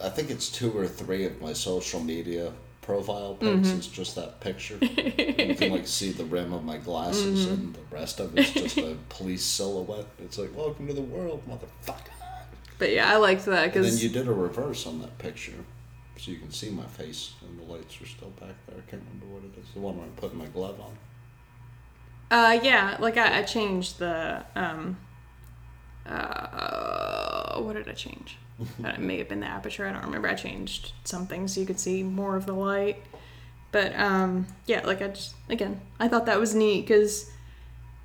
I think it's two or three of my social media profile pics.
Mm-hmm.
It's just that picture. you can like see the rim of my glasses,
Mm-hmm.
and the rest of it's just a police silhouette. It's like, welcome to the world, motherfucker.
But yeah, I liked that
And then you did a reverse on that picture, so you can see my face, and the lights are still back there. I can't remember what it is. The one where I'm putting my glove on.
uh yeah, like I, I changed the um uh what did I change? Uh, it may have been the aperture. I don't remember. I changed something so you could see more of the light. But um yeah, like I just again I thought that was neat because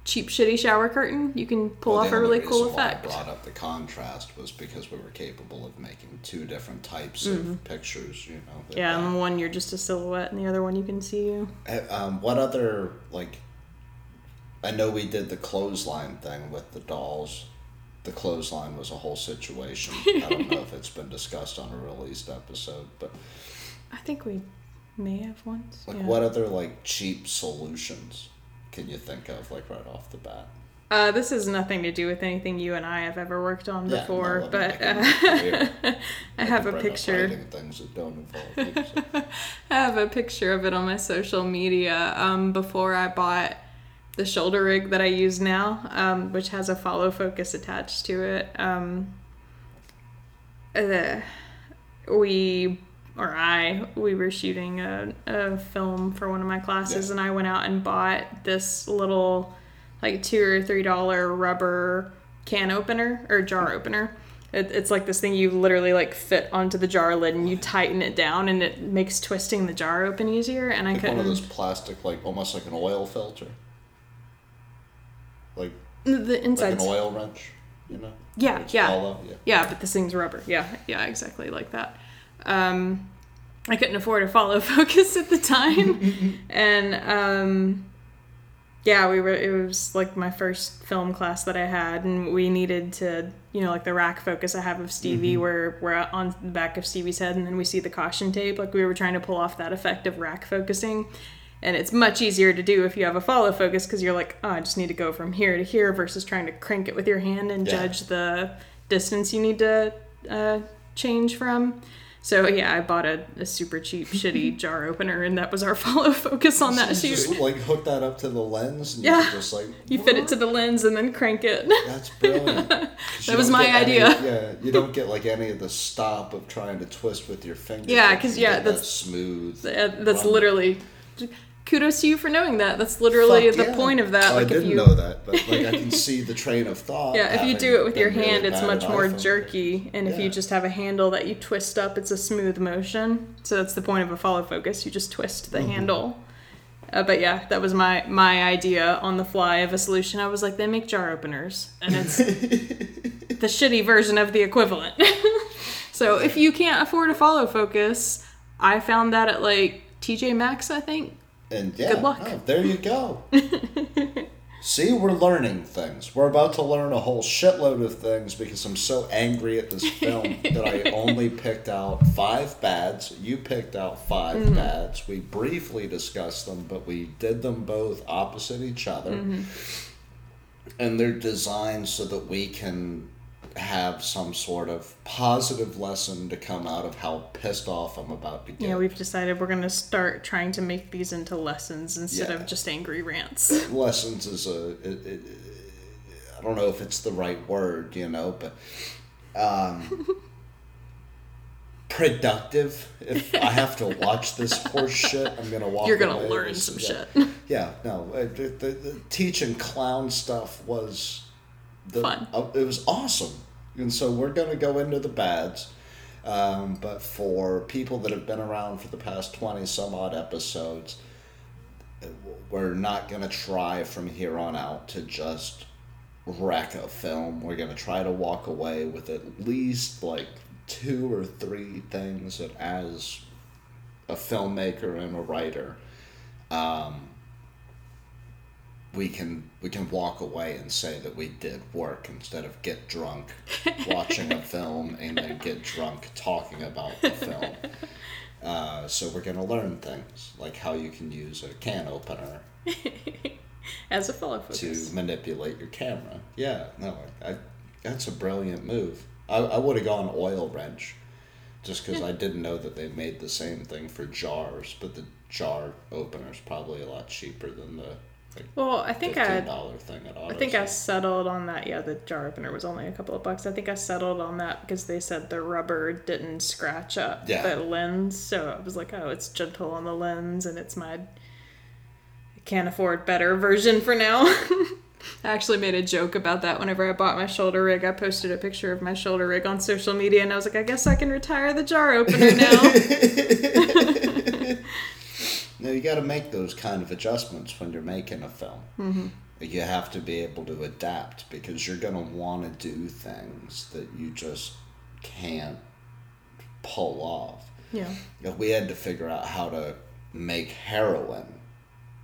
cheap shitty shower curtain you can pull
Well,
off a really cool
why
effect.
I brought up the contrast was because we were capable of making two different types of pictures. You know.
Mm-hmm. Yeah, and one you're just a silhouette, and the other one you can see you.
Uh, Um, what other like? I know we did the clothesline thing with the dolls. The clothesline was a whole situation. I don't know if it's been discussed on a released episode, but
I think we may have once.
like,
yeah.
what other like cheap solutions can you think of, like right off the bat?
Uh, this has nothing to do with anything you and I have ever worked on
Yeah,
before,
no,
but
I
uh,
yeah.
I have a picture.
things that don't involve you, so-
I have a picture of it on my social media um, before I bought the shoulder rig that I use now, um, which has a follow focus attached to it. Um, uh, we or I we were shooting a, a film for one of my classes,
Yeah.
and I went out and bought this little like two or three dollar rubber can opener or jar opener. It, it's like this thing you literally like fit onto the jar lid and you tighten it down and it makes twisting the jar open easier. And I
like one
couldn't.
of those plastic, like almost like an oil filter, like
the
like
inside.
an oil wrench, you know?
Yeah, yeah.
hollow, yeah.
Yeah, but this thing's rubber. Yeah, yeah, exactly like that. Um, I couldn't afford a follow focus at the time, and um, yeah, we were. It was like my first film class that I had, and we needed to, you know, like the rack focus I have of Stevie, where we're on the back of Stevie's head, and then we see the caution tape. Like we were trying to pull off that effect of rack focusing. And it's much easier to do if you have a follow focus because you're like, oh, I just need to go from here to here versus trying to crank it with your hand and
Yeah.
judge the distance you need to uh, change from. So yeah, I bought a, a super cheap, shitty jar opener, and that was our follow focus on that
You
shoot.
just like hook that up to the lens, and
Yeah.
you just like
You fit it to the lens and then crank it.
That's brilliant.
That was my idea.
yeah, you don't get like any of the stop of trying to twist with your fingers.
Yeah,
because
yeah, that's-
smooth.
Yeah, That's
run.
literally kudos to you for knowing that. That's literally
Fuck
the
yeah.
point of that.
Oh,
like
I didn't
if you
know that, but like I can see the train of thought.
Yeah, if you do it with your
been really
hand, it's much more
iPhone.
jerky, and if you just have a handle that you twist up, it's a smooth motion. So that's the point of a follow focus. You just twist
Mm-hmm.
the handle. Uh, but yeah, that was my my idea on the fly of a solution. I was like, they make jar openers, and it's the shitty version of the equivalent. so if you can't afford a follow focus, I found that at like TJ Maxx, I think.
And yeah,
Good luck.
oh, there you go. See, we're learning things. We're about to learn a whole shitload of things because I'm so angry at this film that I only picked out five bads. You picked out 5
Mm-hmm.
bads. We briefly discussed them, but we did them both opposite each other.
Mm-hmm.
And they're designed so that we can have some sort of positive lesson to come out of how pissed off I'm about to get.
Yeah, we've decided we're gonna start trying to make these into lessons instead
Yeah.
of just angry rants.
lessons is a it, it, I don't know if it's the right word, you know, but um, productive. If I have to watch this horse shit, I'm gonna walk.
You're gonna learn some
yeah.
shit.
Yeah, no, uh, the, the, the teaching clown stuff was the,
Fun.
uh, it was awesome, and so we're gonna go into the bads. Um, but for people that have been around for the past twenty some odd episodes, we're not gonna try from here on out to just wreck a film. We're gonna try to walk away with at least like two or three things that, as a filmmaker and a writer, um, we can we can walk away and say that we did work instead of get drunk watching a film and then get drunk talking about the film. Uh, so we're gonna learn things like how you can use a can opener
As a follow focus.
to manipulate your camera. Yeah, no, I, that's a brilliant move. I, I would have gone oil wrench, just because I didn't know that they made the same thing for jars, but the jar opener is probably a lot cheaper than the like,
Well, I think I
thing at Auto.
I think I settled on that. Yeah, the jar opener was only a couple of bucks. I think I settled on that because they said the rubber didn't scratch up
Yeah.
the lens. So I was like, oh, it's gentle on the lens and it's my I can't afford better version for now. I actually made a joke about that whenever I bought my shoulder rig. I posted a picture of my shoulder rig on social media and I was like, I guess I can retire the jar opener now.
Now you got to make those kind of adjustments when you're making a film. Mm-hmm. You have to be able to adapt because you're gonna want to do things that you just can't pull off.
yeah.
You know, we had to figure out how to make heroin,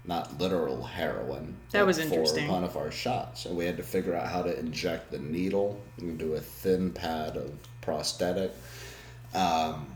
not literal heroin.
That was
for
interesting.
one of our shots, and we had to figure out how to inject the needle into a thin pad of prosthetic. Um,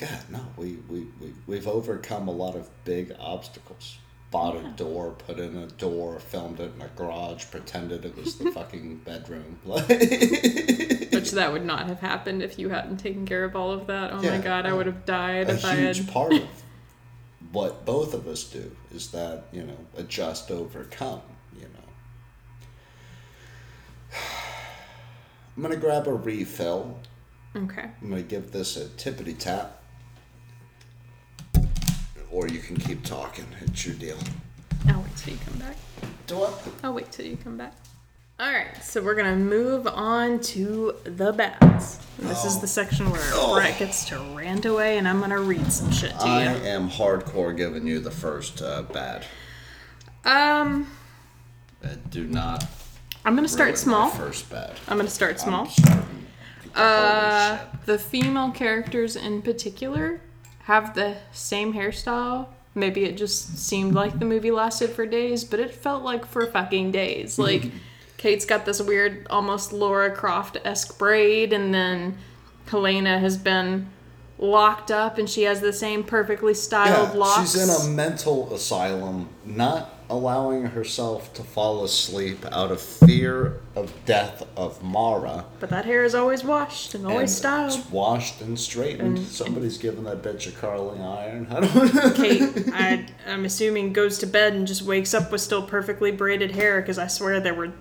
God, no, we, we, we, we've overcome a lot of big obstacles. Bought a door, put in a door, filmed it in a garage, pretended it was the fucking bedroom.
Which that would not have happened if you hadn't taken care of all of that. Oh
Yeah,
my god, I would have died
a
if I had.
huge part of what both of us do is that you know adjust overcome you know i'm gonna grab a refill
Okay.
i'm gonna give this a tippity tap or you can keep talking it's your deal
I'll wait till you come back.
do what
I'll wait till you come back. All right, so we're gonna move on to the bats. This is the section where
Oh.
Brett gets to rant away, and I'm gonna read some shit to
i
you.
I am hardcore giving you the first uh, bad
Um,
uh, do not
I'm gonna start small.
first bad
I'm gonna start small.
I'm
Uh, the female characters in particular have the same hairstyle. Maybe it just seemed like the movie lasted for days, but it felt like for fucking days. Like, Kate's got this weird, almost Laura Croft esque braid, and then Helena has been locked up and she has the same perfectly styled
Yeah,
locks.
she's in a mental asylum, not allowing herself to fall asleep out of fear of death of Mara.
but that hair is always washed and always
and
styled.
It's washed and straightened. Somebody's giving that bitch a curling iron. I don't.
Kate, I, I'm assuming, goes to bed and just wakes up with still perfectly braided hair because I swear there were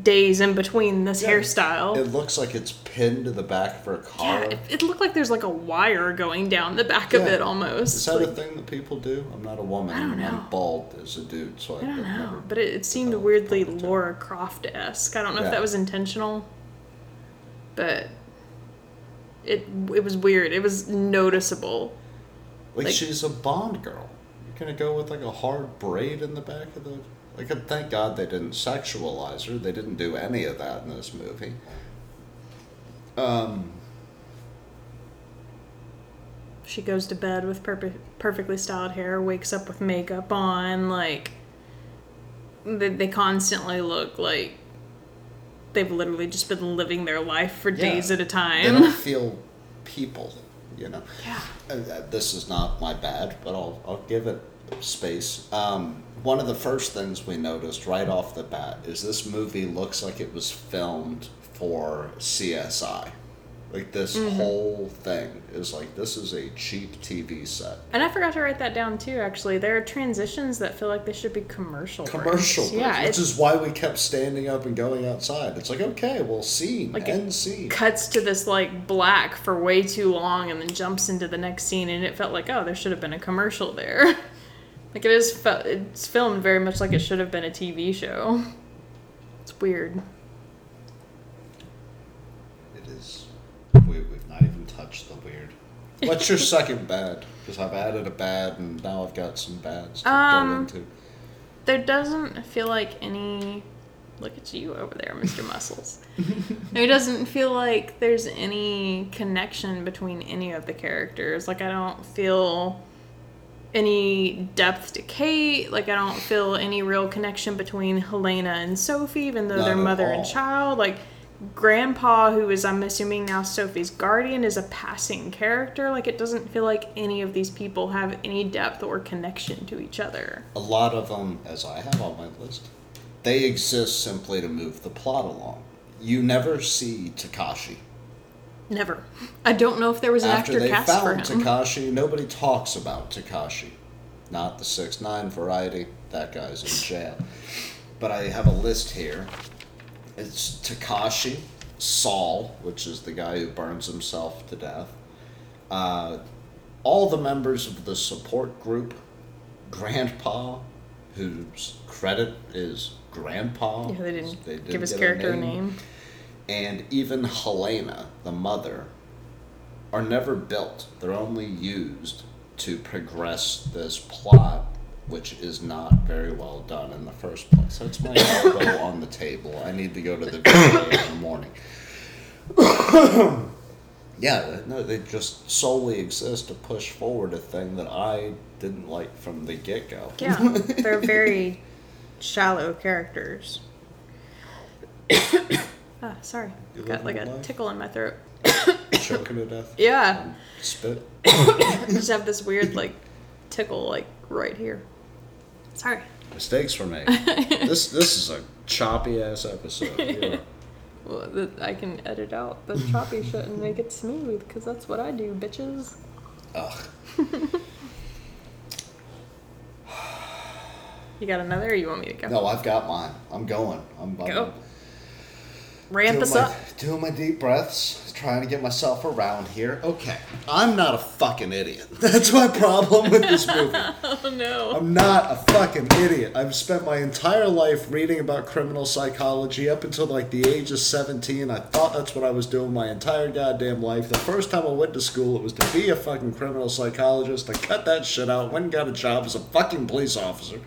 days in between this
Yeah.
hairstyle.
It looks like it's pinned to the back of her
yeah,
car.
it, it looked like there's like a wire going down the back of it almost.
Is that a thing that people do? I'm not a woman.
I don't know.
I'm bald as a dude, so
I
I've
don't know, but it, it seemed weirdly. Laura Croft esque. I don't know
Yeah.
if that was intentional, but it it was weird. It was noticeable.
Like,
Like-
she's a Bond girl. You're gonna go with like a hard braid in the back of the. Like, thank God they didn't sexualize her. They didn't do any of that in this movie. Um,
She goes to bed with perfectly styled hair, wakes up with makeup on. Like they, they constantly look like they've literally just been living their life for
Yeah.
days at a
they
time.
don't feel people, you know.
Yeah.
Uh, uh, this is not my bad, but I'll, I'll give it space. Um, one of the first things we noticed right off the bat is this movie looks like it was filmed for CSI. Like this
Mm-hmm.
whole thing is like this is a cheap TV set.
And I forgot to write that down too. Actually, there are transitions that feel like they should be commercial.
Commercial, breaks,
yeah.
which is why we kept standing up and going outside. It's like okay, well, scene
Like
end scene.
cuts to this like black for way too long, and then jumps into the next scene, and it felt like oh, there should have been a commercial there. like it is, fe- it's filmed very much like it should have been a TV show. It's weird.
It is. We, we've not even touched the weird. What's your second bad? Because I've added a bad, and now I've got some bads to go
Um,
into.
There doesn't feel like any. Look at you over there, Mr. Muscles. it doesn't feel like there's any connection between any of the characters. Like, I don't feel any depth to Kate. Like, I don't feel any real connection between Helena and Sophie, even though they're
Not at
mother and child. Like, Grandpa, who is, I'm assuming now Sophie's guardian, is a passing character. Like, it doesn't feel like any of these people have any depth or connection to each other.
A lot of them, as I have on my list, they exist simply to move the plot along. You never see Takashi.
Never. I don't know if there was an
After
actor
they
cast for
found
him.
Takashi, nobody talks about Takashi. Not the six nine variety. That guy's in jail. But I have a list here. It's Takashi, Saul, which is the guy who burns himself to death. Uh, all the members of the support group, Grandpa, whose credit is Grandpa.
Yeah, they didn't
They
give his character a name.
And even Helena, the mother, are never built. They're only used to progress this plot, which is not very well done in the first place. That's my elbow on the table. I need to go to the VA in the morning. yeah, no, they just solely exist to push forward a thing that I didn't like from the get go.
Yeah, they're very shallow characters. ah, sorry.
You
Got like a
life?
tickle in my throat.
Choking to death.
Yeah.
Spit.
Just have this weird like tickle like right here. Sorry.
Mistakes were made. this this is a choppy ass episode. Yeah.
Well, th- I can edit out the choppy shit and make it smooth because that's what I do, bitches.
Ugh.
You got another, or you want me to go?
No, I've got mine. I'm going. I'm, I'm
Go. Ramp
doing
us
my,
up.
Doing my deep breaths, trying to get myself around here. Okay, I'm not a fucking idiot. That's my problem with this movie.
Oh no.
I'm not a fucking idiot. I've spent my entire life reading about criminal psychology up until like the age of 17. I thought that's what I was doing my entire goddamn life. The first time I went to school, it was to be a fucking criminal psychologist. I cut that shit out, went and got a job as a fucking police officer.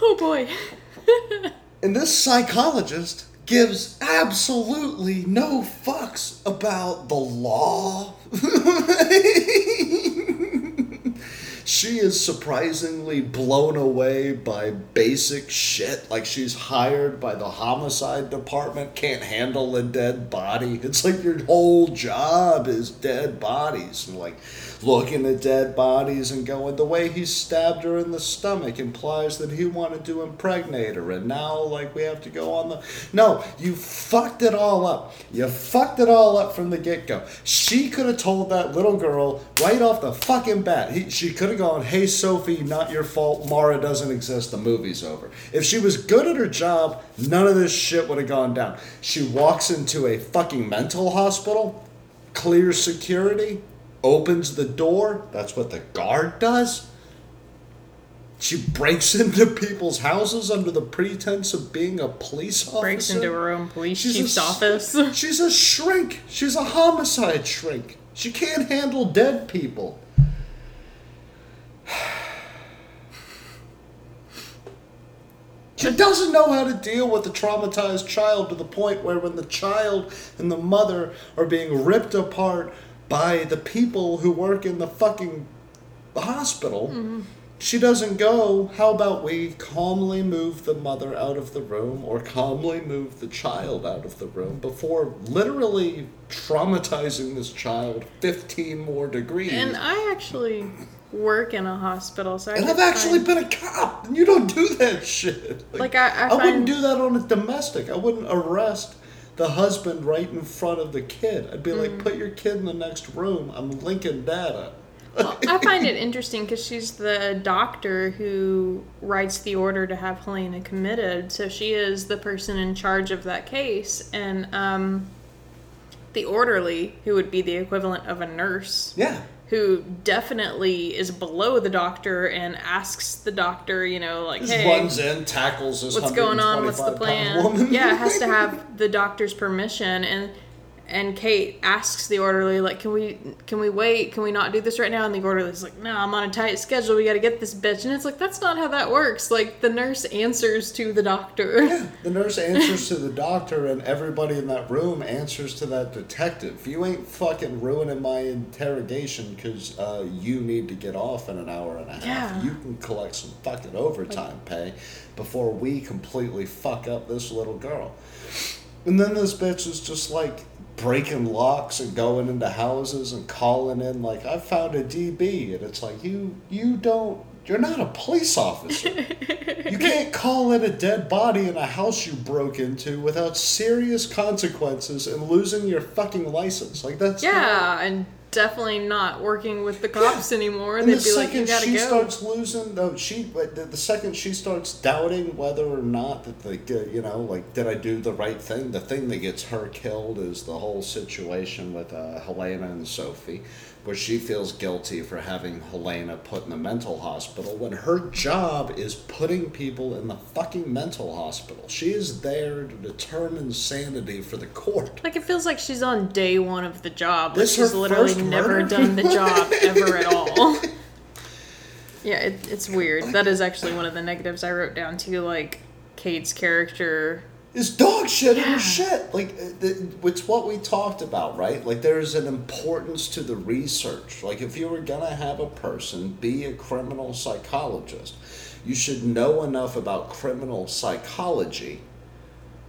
Oh boy.
And this psychologist gives absolutely no fucks about the law. she is surprisingly blown away by basic shit. Like she's hired by the homicide department, can't handle a dead body. It's like your whole job is dead bodies. And like, looking at dead bodies and going, the way he stabbed her in the stomach implies that he wanted to impregnate her, and now, like, we have to go on the. No, you fucked it all up. You fucked it all up from the get go. She could have told that little girl right off the fucking bat. He, she could have gone, hey, Sophie, not your fault. Mara doesn't exist. The movie's over. If she was good at her job, none of this shit would have gone down. She walks into a fucking mental hospital, clears security, opens the door. That's what the guard does. She breaks into people's houses under the pretense of being a police officer.
Breaks into her own police
She's
chief's
s-
office.
She's a shrink. She's a homicide shrink. She can't handle dead people. She doesn't know how to deal with a traumatized child to the point where when the child and the mother are being ripped apart by the people who work in the fucking hospital, she doesn't go, how about we calmly move the mother out of the room or calmly move the child out of the room before literally traumatizing this child 15 more degrees.
And I actually work in a hospital, so I
and I've actually
find-
been a cop, and you don't do that shit.
Like, I- I
wouldn't do that on a domestic. I wouldn't arrest the husband right in front of the kid. I'd be
Mm.
like, put your kid in the next room. I'm linking data.
Well, I find it interesting because she's the doctor who writes the order to have Helena committed. So she is the person in charge of that case. And um, the orderly, who would be the equivalent of a nurse,
Yeah.
Who definitely is below the doctor and asks the doctor, you know, like,
Just
hey,
runs in, tackles this
what's going on? What's the plan? yeah, it has to have the doctor's permission and and Kate asks the orderly like, "Can we can we wait? Can we not do this right now?" And the orderly's like, "No, I'm on a tight schedule. We got to get this bitch." And it's like that's not how that works. Like the nurse answers to the doctor.
The nurse answers to the doctor, and everybody in that room answers to that detective. You ain't fucking ruining my interrogation because uh, you need to get off in an hour and a half.
Yeah.
You can collect some fucking overtime pay before we completely fuck up this little girl. And then this bitch is just like breaking locks and going into houses and calling in like I found a DB and it's like you you don't you're not a police officer. you can't call in a dead body in a house you broke into without serious consequences and losing your fucking license. Like that's not-
yeah, and definitely not working with the cops anymore.
and
They'd
the
be like, "You
second
gotta
she
go."
starts losing, no, she but the, the second she starts doubting whether or not that the uh, you know like did I do the right thing? The thing that gets her killed is the whole situation with uh, Helena and Sophie, where she feels guilty for having Helena put in the mental hospital when her job is putting people in the fucking mental hospital. She is there to determine sanity for the court.
Like it feels like she's on day one of the job. Like
This
she's literally never done the job ever at all. Yeah, it, it's weird. That is actually one of the negatives I wrote down too. Like Kate's character.
Is dog shit in
Yeah.
her shit. Like, uh, it's what we talked about, right? Like, there's an importance to the research. Like, if you were gonna have a person be a criminal psychologist, you should know enough about criminal psychology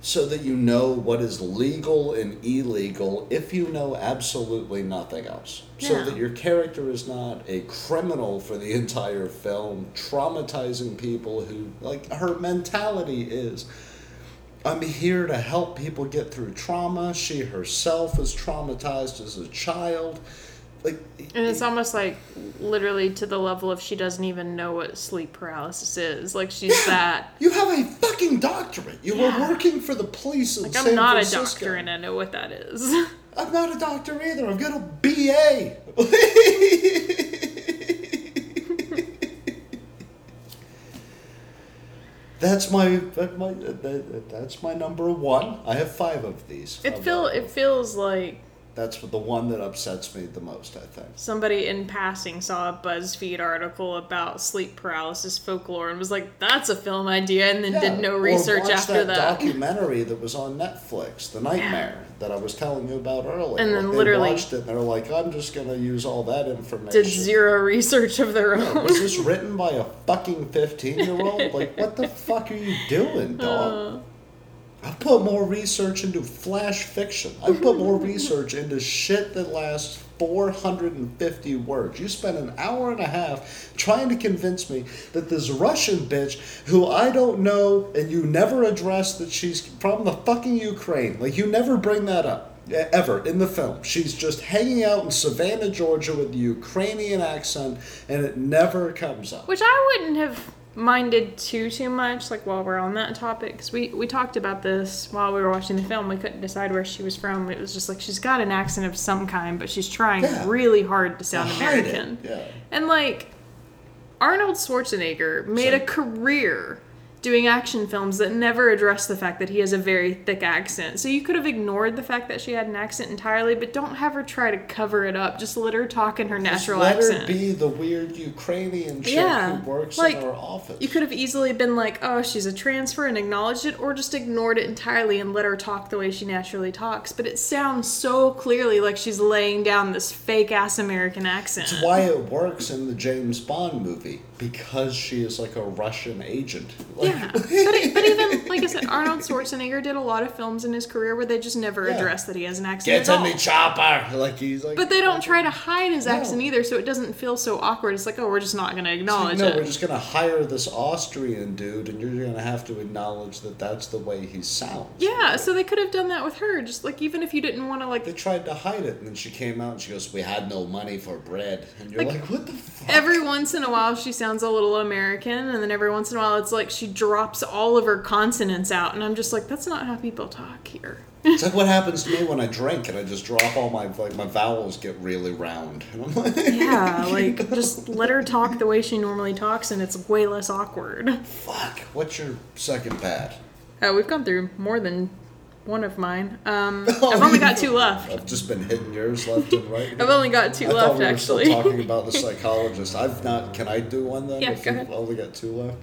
so that you know what is legal and illegal if you know absolutely nothing else. So that your character is not a criminal for the entire film, traumatizing people who, like, her mentality is. I'm here to help people get through trauma. She herself is traumatized as a child. Like,
And it's almost like literally to the level of she doesn't even know what sleep paralysis is. Like she's that.
you have a fucking doctorate. You
Yeah.
were working for the police in
Like
San
I'm not a doctor and I know what that is.
I'm not a doctor either. I've got a BA. that's my, that my that, that's my number one. I have five of these.
It feel it feels like
That's the one that upsets me the most. I think.
somebody in passing saw a BuzzFeed article about sleep paralysis folklore and was like, "That's a film idea," and then
Yeah,
did no research after
that,
that.
documentary that was on Netflix, The Nightmare, that I was telling you about earlier.
And then
Like, they
literally-
watched it and they're like, "I'm just gonna use all that information."
Did zero research of their
Yeah,
own.
was this written by a fucking 15 year old? Like, what the fuck are you doing, dog?
Uh.
I put more research into flash fiction. I put more research into shit that lasts 450 words. You spent an hour and a half trying to convince me that this Russian bitch, who I don't know, and you never address that she's from the fucking Ukraine. Like, you never bring that up. Ever in the film. She's just hanging out in Savannah, Georgia with the Ukrainian accent, and it never comes up.
Which I wouldn't have minded too too much. Like while we're on that topic, because we we talked about this while we were watching the film. We couldn't decide where she was from. It was just like she's got an accent of some kind, but she's trying
Yeah.
really hard to sound American.
Yeah.
And like Arnold Schwarzenegger made a career doing action films that never address the fact that he has a very thick accent. So you could have ignored the fact that she had an accent entirely, but don't have her try to cover it up. Just let her talk in her
Just
natural
let
accent.
her be the weird Ukrainian chick
Yeah,
who works
like,
in our office.
You could have easily been like, oh, she's a transfer and acknowledged it, or just ignored it entirely and let her talk the way she naturally talks. But it sounds so clearly like she's laying down this fake ass American accent.
It's why it works in the James Bond movie because she is like a Russian agent. Like,
Yeah, but, but even like I said, Arnold Schwarzenegger did a lot of films in his career where they just never
Yeah.
address that he has an accent
Get in the chopper. Like he's like.
But they don't try to hide his
No.
accent either, so it doesn't feel so awkward. It's like, oh, we're just not going to acknowledge it.
no,
it.
we're just gonna hire this Austrian dude, and you're gonna have to acknowledge that that's the way he sounds.
yeah, so they could have done that with her. Just like even if you didn't want to like
They tried to hide it, and then she came out and she goes, "We had no money for bread," and you're
Like,
like, "What the fuck?"
every once in a while she sounds a little American, and then every once in a while it's like she drops all of her consonants out, and I'm just like, that's not how people talk here.
It's like what happens to me when I drink and I just drop all my like my vowels get really round, and I'm like,
Yeah, like just let her talk the way she normally talks, and it's way less awkward.
"Fuck." What's your second bad?
Oh, uh, we've gone through more than one of mine. Um,
Oh,
I've only got two left.
I've just been hitting yours left and right.
I've only got two
I
left,
we were
actually.
talking about the psychologist. I've not. Can I do one then?
Yeah,
if
go
you've
ahead.
only got two left.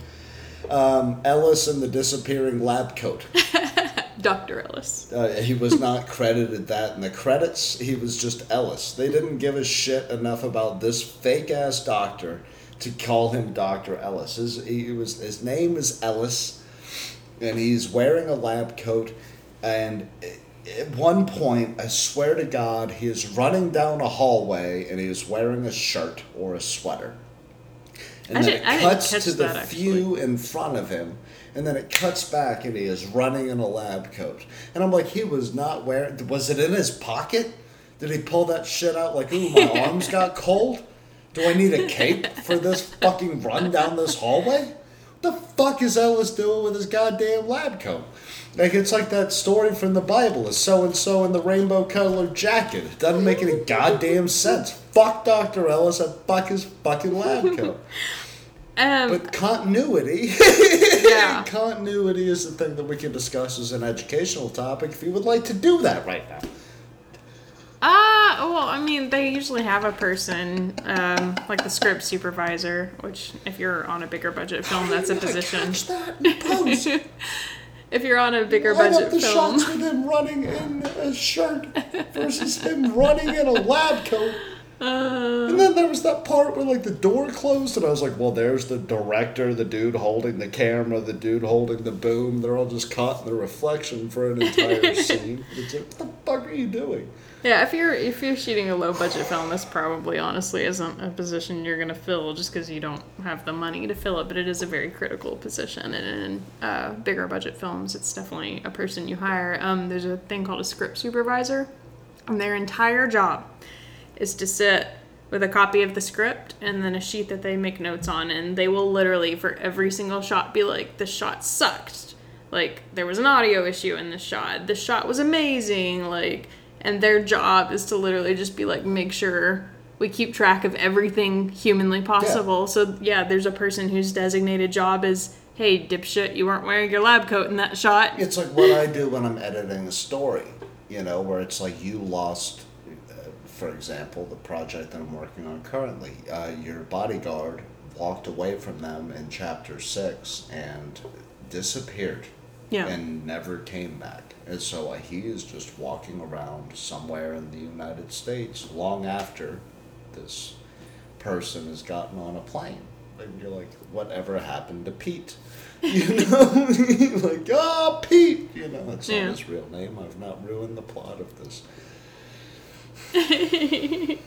Um, Ellis and the disappearing lab coat.
Dr. Ellis.
Uh, he was not credited that in the credits. He was just Ellis. They didn't give a shit enough about this fake ass doctor to call him Doctor Ellis. His he was his name is Ellis, and he's wearing a lab coat. And at one point, I swear to God, he is running down a hallway and he is wearing a shirt or a sweater. And
I
then
didn't-
it cuts to the few in front of him, and then it cuts back, and he is running in a lab coat. And I'm like, he was not wearing. Was it in his pocket? Did he pull that shit out? Like, ooh, my arms got cold. Do I need a cape for this fucking run down this hallway? What the fuck is Ellis doing with his goddamn lab coat? Like it's like that story from the Bible, is so and so in the rainbow colored jacket. It doesn't make any goddamn sense. Fuck Dr. Ellis and fuck his fucking lab coat.
Um,
But continuity,
yeah.
continuity is the thing that we can discuss as an educational topic. If you would like to do that right now,
Ah, well, I mean, they usually have a person, um, like the script supervisor, which, if you're on a bigger budget film, that's a
How do you
position.
catch that in post?
if you're on a bigger
up
budget
the
film,
shots with him running in a shirt versus him running in a lab coat.
uh,
And then there was that part where like the door closed, and I was like, "Well, there's the director, the dude holding the camera, the dude holding the boom. They're all just caught in the reflection for an entire scene." It's like, "What the fuck are you doing?"
Yeah, if you're if you're shooting a low budget film, this probably honestly isn't a position you're gonna fill just because you don't have the money to fill it. But it is a very critical position, and in uh, bigger budget films, it's definitely a person you hire. Um, there's a thing called a script supervisor, and their entire job is to sit with a copy of the script and then a sheet that they make notes on and they will literally for every single shot be like this shot sucked like there was an audio issue in this shot this shot was amazing like and their job is to literally just be like make sure we keep track of everything humanly possible so yeah there's a person whose designated job is hey dipshit you weren't wearing your lab coat in that shot
It's like what I do when I'm editing a story, you know, where it's like you lost, uh, for example, the project that I'm working on currently. Uh, your bodyguard walked away from them in chapter six and disappeared
yeah
and never came back. And so uh, he is just walking around somewhere in the United States long after this person has gotten on a plane. And you're like, whatever happened to Pete? You know? like, oh, Pete! You know, that's
Yeah.
not his real name. I've not ruined the plot of this.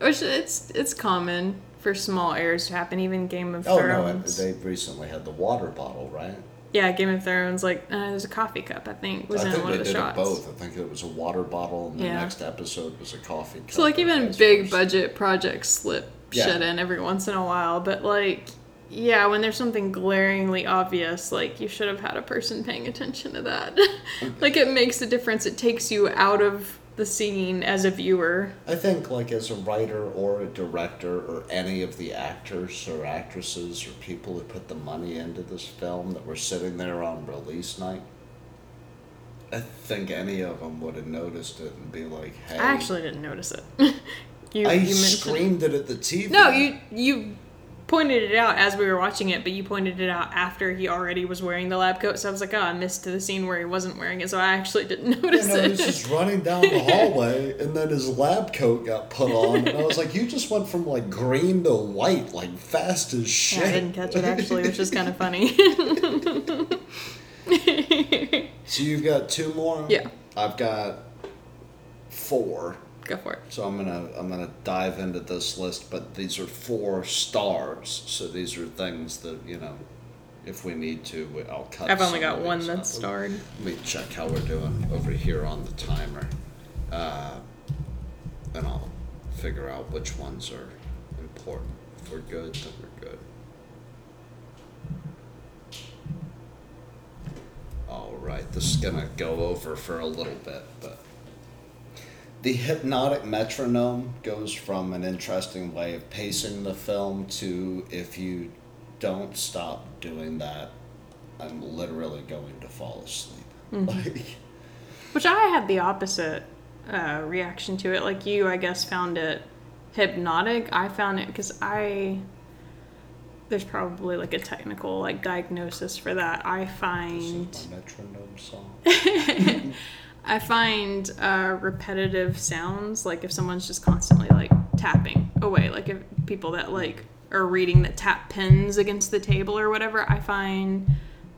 Which it's it's common for small errors to happen. Even Game of
Oh no, and
Thrones.
they recently had the water bottle, right?
Yeah, Game of Thrones. Like uh, there's a coffee cup. I think was
I
in
think
one
they
of the
did
shots.
it both. I think it was a water bottle, and the
Yeah.
next episode was a coffee cup.
So like even big
versa.
budget projects slip
Yeah.
shit in every once in a while, but like yeah, when there's something glaringly obvious, like you should have had a person paying attention to that. like it makes a difference. It takes you out of the scene as a viewer.
I think, like, as a writer or a director or any of the actors or actresses or people who put the money into this film that were sitting there on release night, I think any of them would have noticed it and be like, "Hey,
I actually didn't notice it. you,
I
you
screamed it at the TV."
No, you you pointed it out as we were watching it, but you pointed it out after he already was wearing the lab coat. So I was like, oh, I missed the scene where he wasn't wearing it, so I actually didn't
You
notice
know,
it.
he's just running down the hallway, and then his lab coat got put on, and I was like, "You just went from like green to white, like fast as shit."
Yeah, I didn't catch it actually, which is kind of funny.
So you've got two more.
Yeah.
I've got four.
Go for it.
So I'm gonna I'm gonna dive into this list, but these are four stars. So these are things that you know, if we need to, we- I'll cut.
I've only got one that's
out.
starred.
Let me check how we're doing over here on the timer, uh, and I'll figure out which ones are important. If we're good, then we're good. All right, this is gonna go over for a little bit, but the hypnotic metronome goes from an interesting way of pacing the film to if you don't stop doing that, I'm literally going to fall asleep. Like,
Which I had the opposite uh, reaction to it. Like you, I guess, found it hypnotic. I found it because I. There's probably like a technical like diagnosis for that. I find
this is my metronome song.
I find uh, repetitive sounds, like if someone's just constantly like tapping away, like if people that like are reading that tap pens against the table or whatever, I find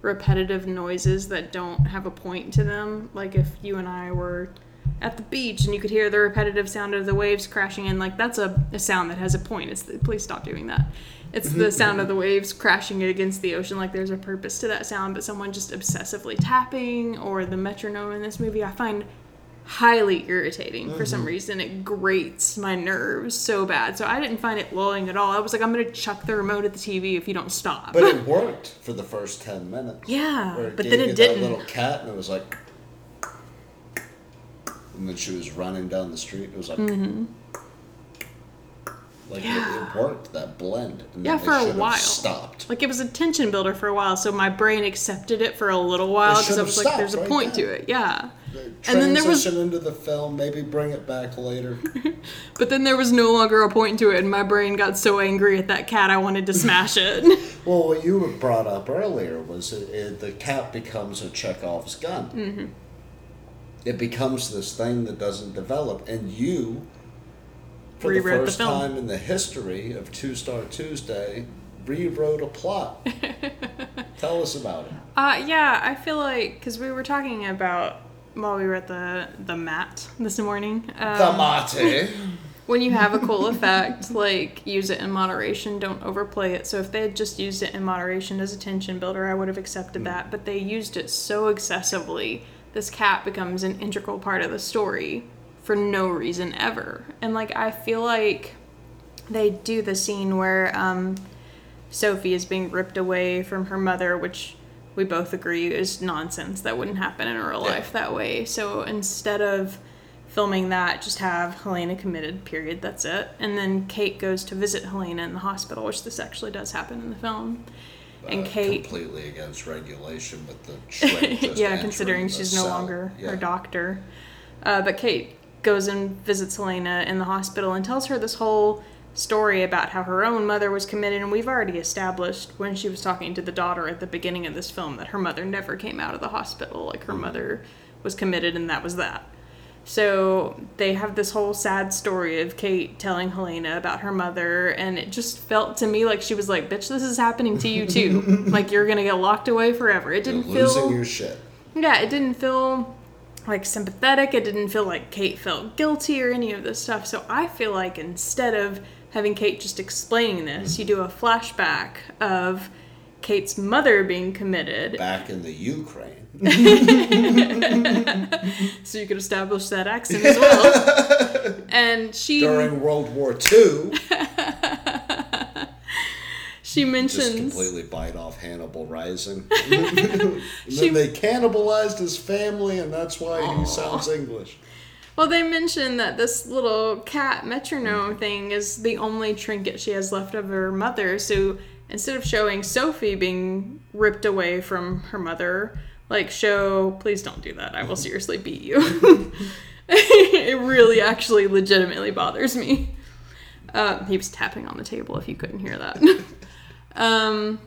repetitive noises that don't have a point to them. Like if you and I were at the beach and you could hear the repetitive sound of the waves crashing in, like that's a, a sound that has a point. It's the, please stop doing that. It's the sound of the waves crashing against the ocean. Like there's a purpose to that sound, but someone just obsessively tapping or the metronome in this movie, I find highly irritating for some mm-hmm. reason. It grates my nerves so bad. So I didn't find it lulling at all. I was like, I'm gonna chuck the remote at the TV if you don't stop.
But it worked for the first 10 minutes.
yeah, but then it didn't.
little cat and it was like. And then she was running down the street. It was like. Mm-hmm. Like it-
Yeah.
it, worked that blend. And
Yeah, for a while.
Stopped.
Like it was a tension builder for a while, so my brain accepted it for a little while because I was like, "There's a
right
point
then.
to it." Yeah, and then there was,
into the film. Maybe bring it back later.
but then there was no longer a point to it, and my brain got so angry at that cat, I wanted to smash it.
Well, what you brought up earlier was it, it, the cat becomes a Chekhov's gun. Mm-hmm. It becomes this thing that doesn't develop, and you, for the
the
first
film.
time in the history of Two Star Tuesday, rewrote a plot. Tell us about it.
Uh, yeah, I feel like because we were talking about while we were at the the mat this morning. Um,
The mate.
when you have a cool effect, like use it in moderation. Don't overplay it. So if they had just used it in moderation as a tension builder, I would have accepted that. But they used it so excessively, this cat becomes an integral part of the story for no reason ever. And like I feel like they do the scene where um, Sophie is being ripped away from her mother, which we both agree is nonsense. That wouldn't happen in real
Yeah.
life that way. So instead of filming that, just have Helena committed, period. That's it. And then Kate goes to visit Helena in the hospital, which this actually does happen in the film. And
Uh,
Kate.
completely against regulation with the
yeah, considering
the
she's no
cell.
longer
Yeah.
her doctor. Uh, but Kate goes and visits Helena in the hospital and tells her this whole story about how her own mother was committed. And we've already established when she was talking to the daughter at the beginning of this film that her mother never came out of the hospital. Like her mother was committed, and that was that. So they have this whole sad story of Kate telling Helena about her mother, and it just felt to me like she was like, "Bitch, this is happening to you too. like you're gonna get locked away forever." It
You're
didn't feel
losing your shit.
yeah, it didn't feel like sympathetic. It didn't feel like Kate felt guilty or any of this stuff. So I feel like instead of having Kate just explaining this, you do a flashback of Kate's mother being committed.
Back in the Ukraine.
So you could establish that accent as well. and she
During World War II,
she mentions just
completely bite off Hannibal Rising. and
She-
then they cannibalized his family, and that's why he sounds English.
Well, they mentioned that this little cat metronome thing is the only trinket she has left of her mother. So instead of showing Sophie being ripped away from her mother, like show, please don't do that. I will seriously beat you. it really, actually, legitimately bothers me. Uh, he was tapping on the table. If you couldn't hear that. um,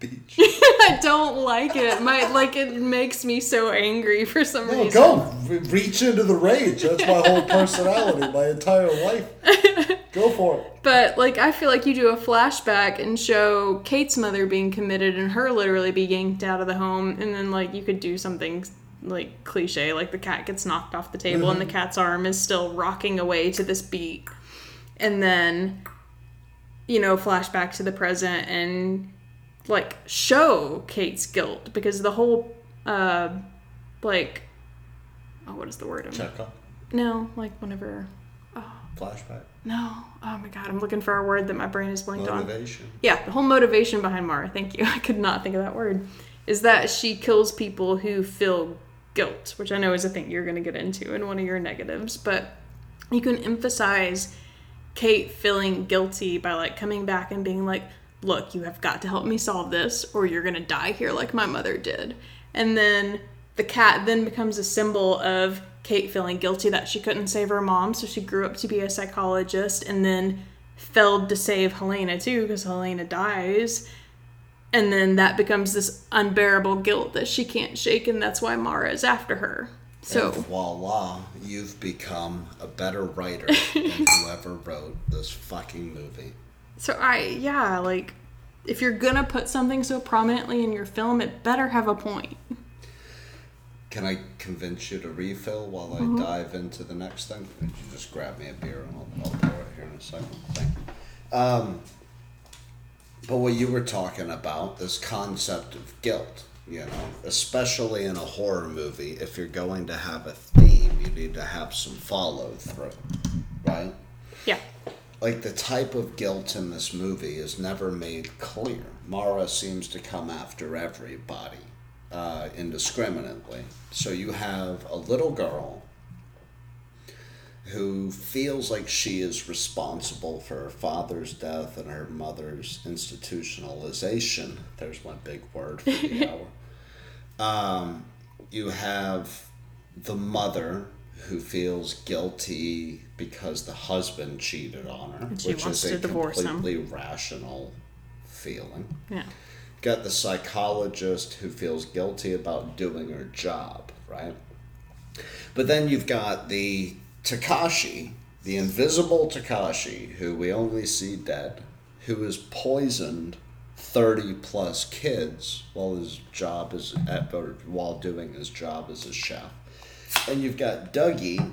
Beach.
I don't like it. My like it makes me so angry for some
No,
reason.
go Re- reach into the rage. That's my whole personality, my entire life. Go for it.
But like I feel like you do a flashback and show Kate's mother being committed and her literally being yanked out of the home and then like you could do something like cliche like the cat gets knocked off the table and the cat's arm is still rocking away to this beat. And then you know flashback to the present and like show Kate's guilt because the whole uh like oh what is the word? I'm-
Chekhov.
No, like whenever oh.
Flashback.
no. Oh my god, I'm looking for a word that my brain is blanked on.
Motivation.
Yeah, the whole motivation behind Mara, thank you. I could not think of that word. Is that she kills people who feel guilt, which I know is a thing you're going to get into in one of your negatives, but you can emphasize Kate feeling guilty by like coming back and being like, "Look, you have got to help me solve this or you're going to die here like my mother did." And then the cat then becomes a symbol of Kate feeling guilty that she couldn't save her mom, so she grew up to be a psychologist and then failed to save Helena too because Helena dies. And then that becomes this unbearable guilt that she can't shake, and that's why Mara is after her. So,
And voila, you've become a better writer than whoever wrote this fucking movie.
so I, yeah, like, if you're gonna put something so prominently in your film, it better have a point.
Can I convince you to refill while I
Mm-hmm.
dive into the next thing? Would you just grab me a beer and I'll, I'll pour it here in a second? Thank you. Um, but what you were talking about, this concept of guilt, you know, especially in a horror movie, if you're going to have a theme, you need to have some follow through, right?
Yeah.
like the type of guilt in this movie is never made clear. Mara seems to come after everybody uh, indiscriminately. So you have a little girl who feels like she is responsible for her father's death and her mother's institutionalization. There's my big word for the hour. Um, you have the mother who feels guilty because the husband cheated on her, which is a
divorce him.
completely rational feeling.
Yeah.
Got the psychologist who feels guilty about doing her job, right? But then you've got the Takashi, the invisible Takashi, who we only see dead, who has poisoned 30 plus kids while his job is at, while doing his job as a chef. And you've got Dougie,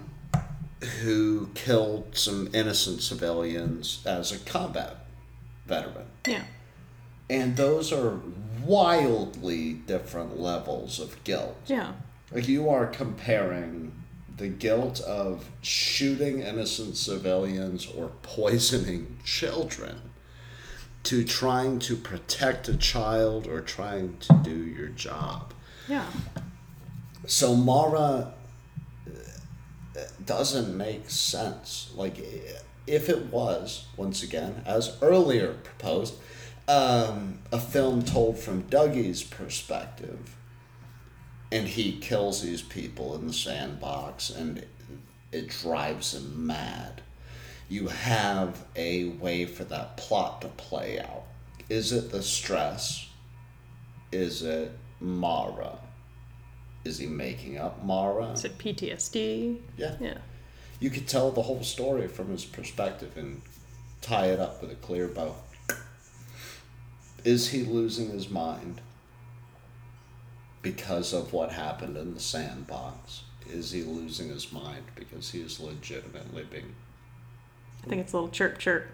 who killed some innocent civilians as a combat veteran.
Yeah.
And those are wildly different levels of guilt.
Yeah.
Like you are comparing the guilt of shooting innocent civilians or poisoning children to trying to protect a child or trying to do your job.
Yeah.
So Mara uh, doesn't make sense. Like, if it was, once again, as earlier proposed, um, a film told from Dougie's perspective, and he kills these people in the sandbox, and it drives him mad. You have a way for that plot to play out. Is it the stress? Is it Mara? Is he making up Mara?
Is it PTSD?
Yeah.
Yeah.
You could tell the whole story from his perspective and tie it up with a clear bow. Is he losing his mind because of what happened in the sandbox? is he losing his mind because he is legitimately being.
I think it's a little chirp chirp.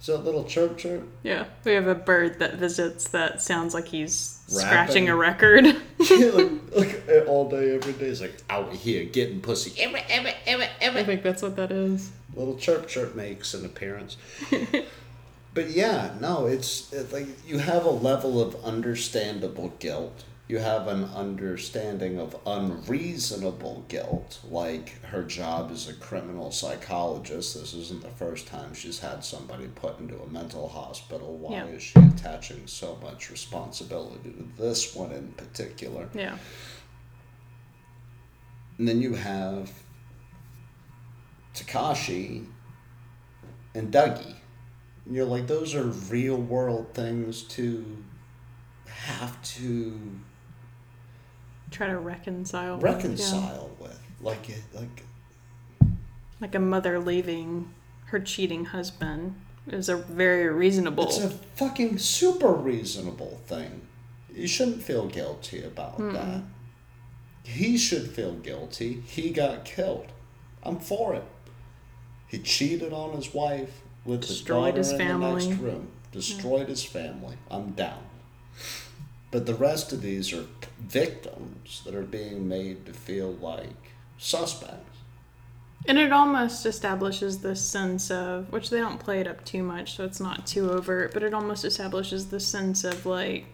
Is that little chirp chirp?
Yeah, we have a bird that visits that sounds like he's
Rapping?
scratching a record.
like, like all day, every day. He's like out here getting pussy. Emma, Emma, Emma, Emma.
I think that's what that is.
little chirp chirp makes an appearance. but yeah, no, it's it, like you have a level of understandable guilt. You have an understanding of unreasonable guilt, like her job as a criminal psychologist. This isn't the first time she's had somebody put into a mental hospital. Why
Yeah.
is she attaching so much responsibility to this one in particular?
Yeah.
And then you have Takashi and Dougie. And you're like, those are real world things to have to
Try to reconcile. with, yeah.
reconcile with. Like it like
Like a mother leaving her cheating husband is a very reasonable.
it's a fucking super reasonable thing. You shouldn't feel guilty about that. He should feel guilty. He got killed. I'm for it. He cheated on his wife with
Destroyed
his
his
daughter in the next room. Destroyed his family. I'm down. But the rest of these are victims that are being made to feel like suspects.
And it almost establishes this sense of, which they don't play it up too much, so it's not too overt, but it almost establishes the sense of like,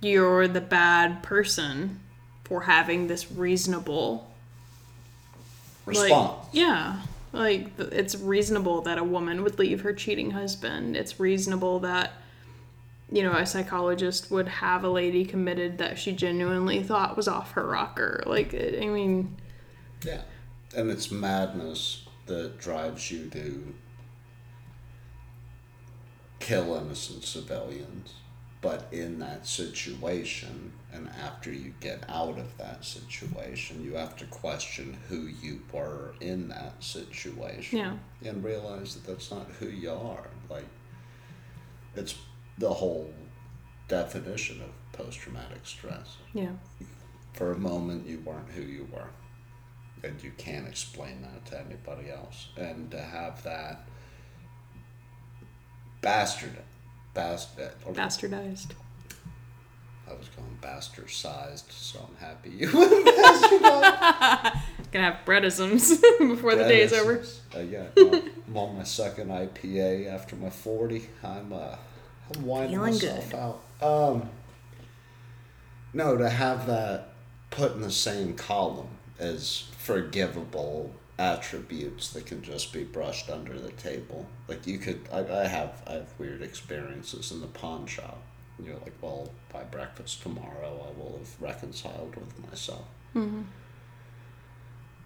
you're the bad person for having this reasonable
Response.
Like, yeah. Like, it's reasonable that a woman would leave her cheating husband. It's reasonable that, you know, a psychologist would have a lady committed that she genuinely thought was off her rocker. Like, I mean,
Yeah. And it's madness that drives you to kill innocent civilians. But in that situation, and after you get out of that situation, you have to question who you were in that situation.
Yeah.
And realize that that's not who you are. Like, it's the whole definition of post traumatic stress
yeah.
for a moment you weren't who you were and you can't explain that to anybody else and to have that bastard bastard
Bastardized.
i was going bastard-sized so i'm happy you went bastardized
Gonna have breadisms before the day is over.
uh, yeah no, i'm on my second ipa after my 40 i'm uh i'm winding
Feeling
myself
good.
out um no to have that put in the same column as forgivable attributes that can just be brushed under the table. Like you could, I, I have, I have weird experiences in the pawn shop. You're like, well, by breakfast tomorrow, I will have reconciled with myself.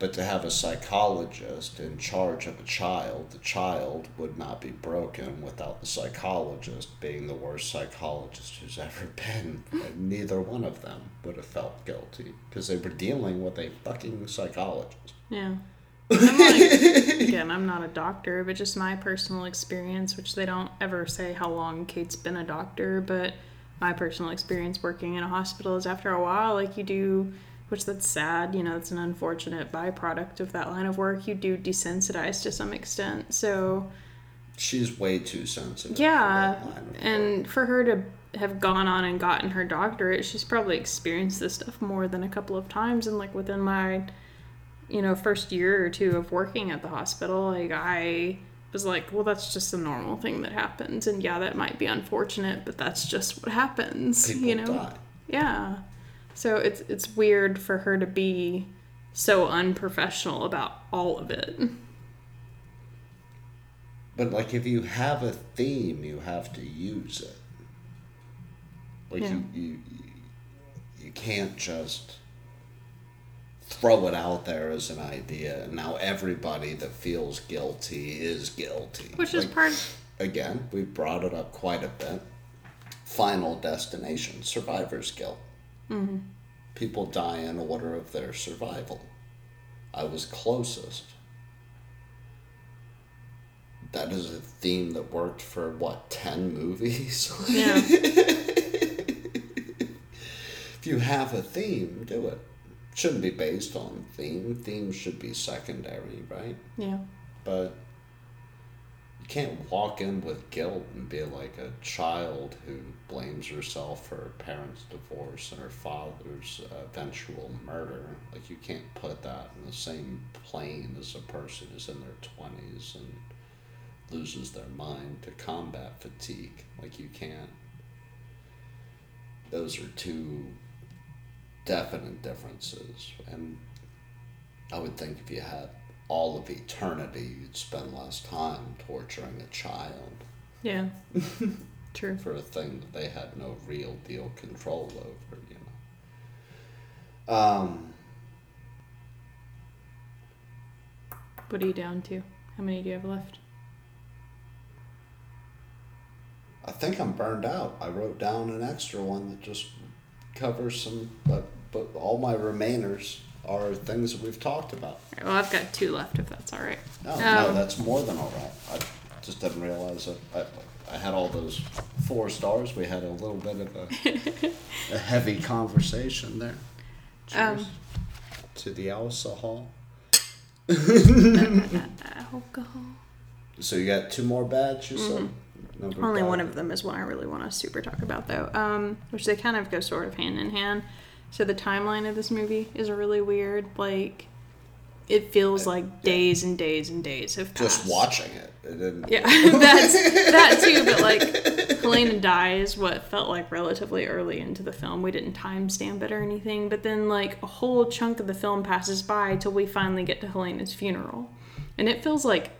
But to have a psychologist in charge of a child, the child would not be broken without the psychologist being the worst psychologist who's ever been. And neither one of them would have felt guilty because they were dealing with a fucking psychologist.
Yeah. I'm like, again, I'm not a doctor, but just my personal experience, which they don't ever say how long Kate's been a doctor, but my personal experience working in a hospital is after a while, like you do, which that's sad, you know, it's an unfortunate byproduct of that line of work. You do desensitize to some extent. So,
She's way too sensitive.
yeah.
line of work.
And for her to have gone on and gotten her doctorate, she's probably experienced this stuff more than a couple of times. And like within my, you know, first year or two of working at the hospital, like I was like, well, that's just a normal thing that happens. And yeah, that might be unfortunate, but that's just what happens,
people
you know?
die.
Yeah. So it's it's weird for her to be so unprofessional about all of it.
But like, if you have a theme, you have to use it. Like
Yeah.
you, you, you can't just throw it out there as an idea, and now everybody that feels guilty is guilty.
Which is
Like,
part
again, we brought it up quite a bit. Final destination, survivor's guilt.
Mm-hmm.
People die in order of their survival. I was closest. That is a theme that worked for what, 10 movies?
Yeah.
if you have a theme, do it. shouldn't be based on theme. Theme should be secondary, right?
Yeah.
But you can't walk in with guilt and be like a child who blames herself for her parents' divorce and her father's eventual murder. Like you can't put that in the same plane as a person who's in their twenties and loses their mind to combat fatigue. Like you can't. Those are two definite differences, and I would think if you had all of eternity, you'd spend less time torturing a child
Yeah. True.
for a thing that they had no real deal control over, you know. Um,
What are you down to? How many do you have left?
I think I'm burned out. I wrote down an extra one that just covers some, but, but all my remainers are things that we've talked about.
All right, well, I've got two left if that's all right.
No, no,
Um,
that's more than all right. I just didn't realize that I, I had all those four stars. We had a little bit of a, a heavy conversation there. Cheers
Um,
to the alcohol.
Alcohol.
So you got two more bags, you said? Number
Mm-hmm. Only
five.
one of them is one I really want to super talk about, though. Um, which they kind of go sort of hand in hand. So the timeline of this movie is really weird. Like, it feels like days and days and days have passed.
Just watching it. It didn't.
Yeah, that's that too. But like, Helena dies what felt like relatively early into the film. We didn't timestamp it or anything. But then like a whole chunk of the film passes by till we finally get to Helena's funeral, and it feels like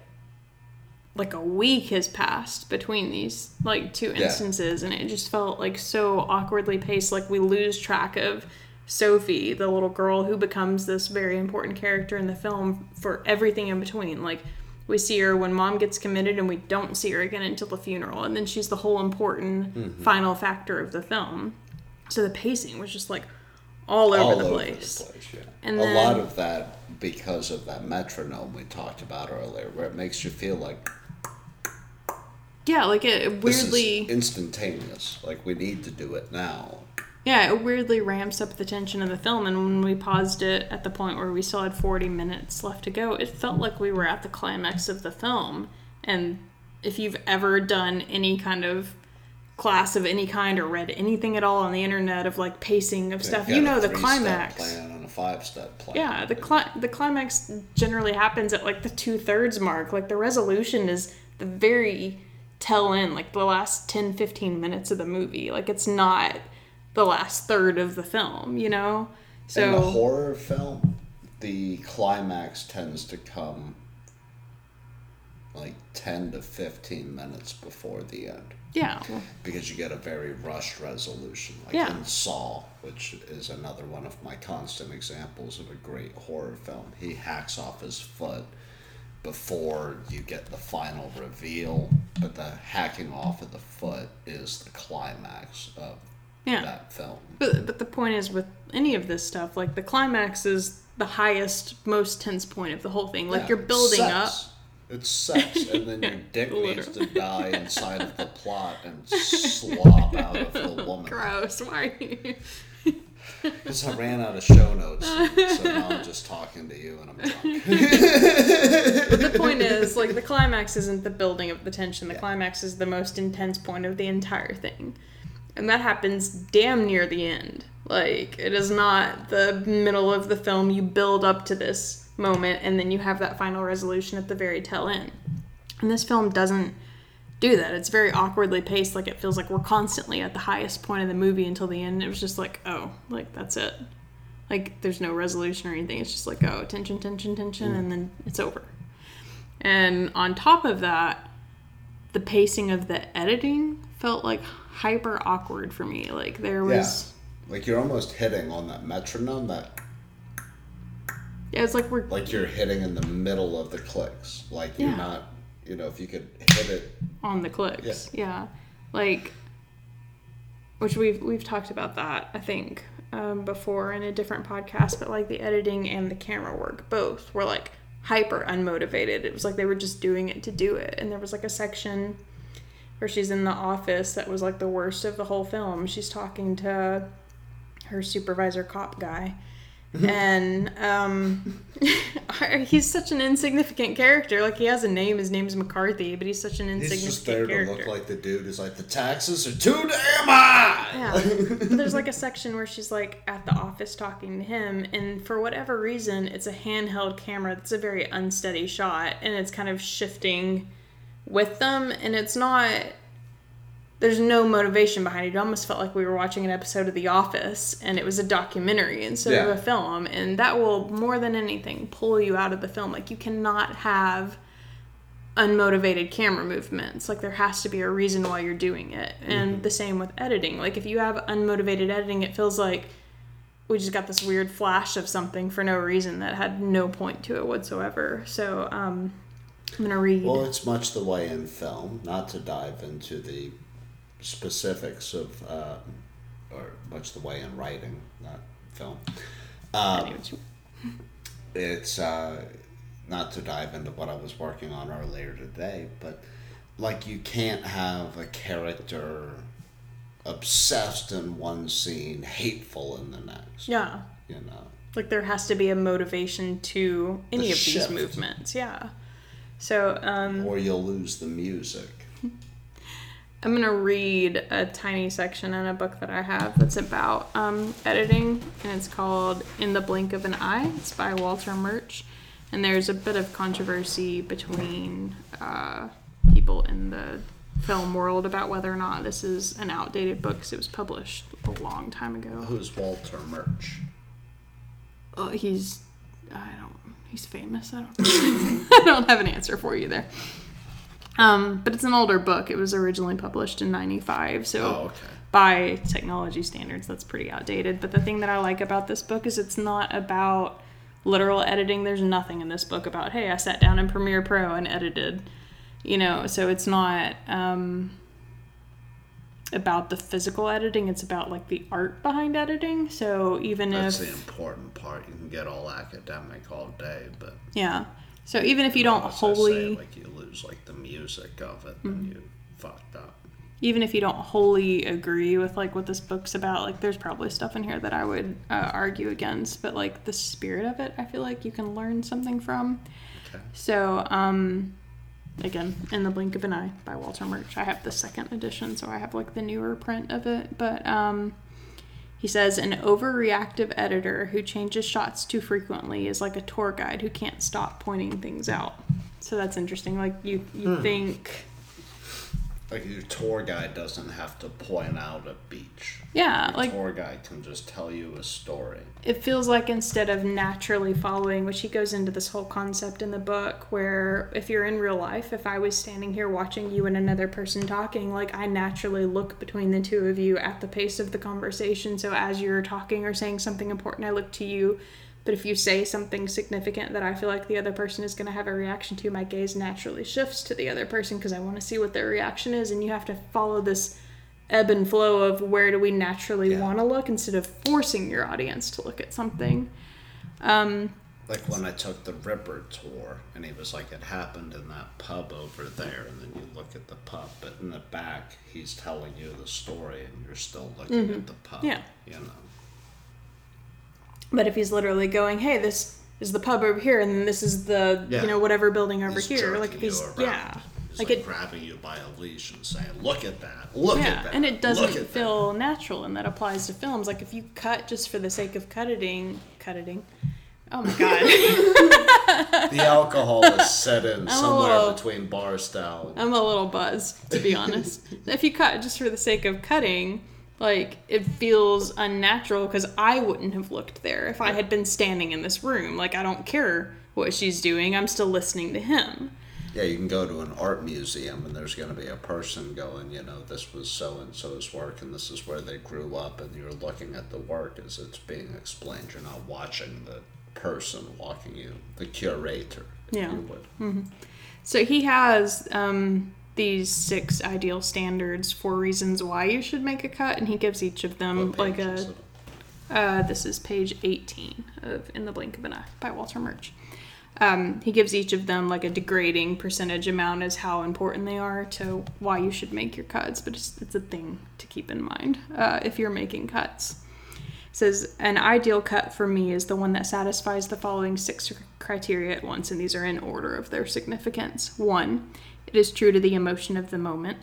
like a week has passed between these like two
Yeah.
instances, and it just felt like so awkwardly paced. Like we lose track of. Sophie, the little girl who becomes this very important character in the film for everything in between. Like, we see her when mom gets committed and we don't see her again until the funeral and then she's the whole important
Mm-hmm.
final factor of the film so the pacing was just like all over,
all
the,
over
place.
the place. Yeah.
And
a lot of that because of that metronome we talked about earlier, where it makes you feel like
yeah like it, it weirdly
instantaneous. Like we need to do it now.
Yeah it weirdly ramps up the tension of the film and when we paused it at the point where we still had 40 minutes left to go it felt like we were at the climax of the film and if you've ever done any kind of class of any kind or read anything at all on the internet of like pacing of stuff you know the climax
a five-step plan.
Yeah, the cli- the climax generally happens at like the two thirds mark. Like the resolution is the very tell in, like the last 10, 15 minutes of the movie. Like it's not the last third of the film, you know?
So in a horror film, the climax tends to come like 10 to 15 minutes before the end
yeah,
because you get a very rushed resolution. Like
Yeah.
in Saw, which is another one of my constant examples of a great horror film, he hacks off his foot before you get the final reveal, but the hacking off of the foot is the climax of
yeah.
that film.
But but the point is with any of this stuff, like the climax is the highest, most tense point of the whole thing. Like
Yeah,
you're building up.
It's sex, and then your dick needs to die inside of the plot and slop out of the woman.
Gross. Why are you?
Because I ran out of show notes, so now I'm just talking to you and I'm drunk.
But the point is, like, the climax isn't the building of the tension. The
Yeah.
climax is the most intense point of the entire thing. And that happens damn near the end. Like, it is not the middle of the film. You build up to this moment, and then you have that final resolution at the very tail end. And this film doesn't do that. It's very awkwardly paced. Like, it feels like we're constantly at the highest point of the movie until the end. It was just like, oh, like, that's it. Like, there's no resolution or anything. It's just like, oh, tension, tension, tension, and then it's over. And on top of that, the pacing of the editing felt like hyper awkward for me. Like there was
Like you're almost hitting on that metronome that
yeah, it's like we're
like you're hitting in the middle of the clicks. Like you're
Yeah.
not you know, if you could hit it
on the clicks. Yeah. Like which we've we've talked about that, I think, um, before in a different podcast, but like the editing and the camera work both were like hyper unmotivated. It was like they were just doing it to do it. And there was like a section where she's in the office that was like the worst of the whole film. She's talking to her supervisor cop guy and um, he's such an insignificant character. Like he has a name. His name's McCarthy, but he's such an insignificant.
He's
insignificant
just there
character.
to look like the dude is like, the taxes are too damn high.
Yeah. But there's like a section where she's like at the office talking to him, and for whatever reason, it's a handheld camera that's a very unsteady shot, and it's kind of shifting with them, and it's not. There's no motivation behind it. It almost felt like we were watching an episode of The Office, and it was a documentary instead
Yeah.
of a film, and that will more than anything pull you out of the film. Like you cannot have unmotivated camera movements. Like there has to be a reason why you're doing it. And the same with editing. Like if you have unmotivated editing, it feels like we just got this weird flash of something for no reason that had no point to it whatsoever. So um, I'm gonna read.
Well, it's much the way in film, not to dive into the specifics of, uh, or much the way in writing, not film. Um,
know what you-
it's uh, not to dive into what I was working on earlier today, but like you can't have a character obsessed in one scene, hateful in the next.
yeah.
You know.
Like there has to be a motivation to any
The
of
shift.
these movements. Yeah. So um,
Or you'll lose the music.
I'm gonna read a tiny section in a book that I have that's about um, editing, and it's called "In the Blink of an Eye." It's by Walter Murch, and there's a bit of controversy between uh, people in the film world about whether or not this is an outdated book because it was published a long time ago.
Who's Walter Murch?
Uh, he's, I don't, he's famous. I don't, I don't have an answer for you there. Um, but it's an older book. It was originally published in '95, so
Oh, okay.
by technology standards, that's pretty outdated. But the thing that I like about this book is it's not about literal editing. There's nothing in this book about, hey, I sat down in Premiere Pro and edited, you know, so it's not um, about the physical editing, it's about like the art behind editing. So even
That's
if
the important part. You can get all academic all day, but
Yeah. So even if you don't
I say,
wholly,
like you lose like the music of it,
Mm-hmm.
then you fucked up.
even if you don't wholly agree with like what this book's about, like there's probably stuff in here that I would uh, argue against. But like the spirit of it, I feel like you can learn something from.
Okay.
So um, again, in the blink of an eye by Walter Murch. I have the second edition, so I have like the newer print of it. But um, he says an overreactive editor who changes shots too frequently is like a tour guide who can't stop pointing things out. So that's interesting. Like you, you think,
Like your tour guide doesn't have to point out a beach.
yeah,
Your
like
tour guide can just tell you a story.
it feels like instead of naturally following, which he goes into this whole concept in the book, where if you're in real life, if I was standing here watching you and another person talking, like I naturally look between the two of you at the pace of the conversation. So as you're talking or saying something important, I look to you. But if you say something significant that I feel like the other person is going to have a reaction to, my gaze naturally shifts to the other person because I want to see what their reaction is. And you have to follow this ebb and flow of where do we naturally
Yeah.
want to look instead of forcing your audience to look at something. Um,
Like when I took the Ripper tour, and he was like, "It happened in that pub over there," and then you look at the pub, but in the back, he's telling you the story, and you're still looking at the pub.
Mm-hmm. Yeah.
you know.
But if he's literally going, "Hey, this is the pub over here, and this is the
Yeah.
you know whatever building over
He's
here," like if he's yeah,
He's
like
like,
it
grabbing you by a leash and saying, "Look at that! Look
yeah,
at that!"
and it doesn't feel natural, and that applies to films. Like if you cut just for the sake of cutting, cutting. Oh my god.
The alcohol is set in
a
somewhere
little-
between bar style.
I'm a little buzzed, to be honest. if you cut just for the sake of cutting, like it feels unnatural because I wouldn't have looked there if I had been standing in this room. Like I don't care what she's doing. I'm still listening to him.
Yeah, you can go to an art museum and there's going to be a person going, you know, this was so and so's work and this is where they grew up, and you're looking at the work as it's being explained. You're not watching the person walking you, the curator.
Yeah.
You would.
So he has um, these six ideal standards for reasons why you should make a cut, and he gives each of them
What
like a? Uh, this is page 18 of In the Blink of an Eye by Walter Murch. Um, he gives each of them like a degrading percentage amount as how important they are to why you should make your cuts, but it's, it's a thing to keep in mind uh, if you're making cuts. says an ideal cut for me is the one that satisfies the following six criteria at once, and these are in order of their significance. One, it is true to the emotion of the moment.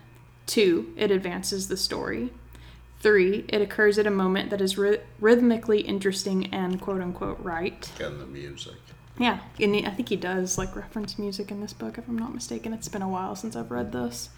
Two, it advances the story. Three, it occurs at a moment that is ry- rhythmically interesting and quote unquote right.
Again, the music.
Yeah, and I think he does like reference music in this book, if I'm not mistaken. It's been a while since I've read this.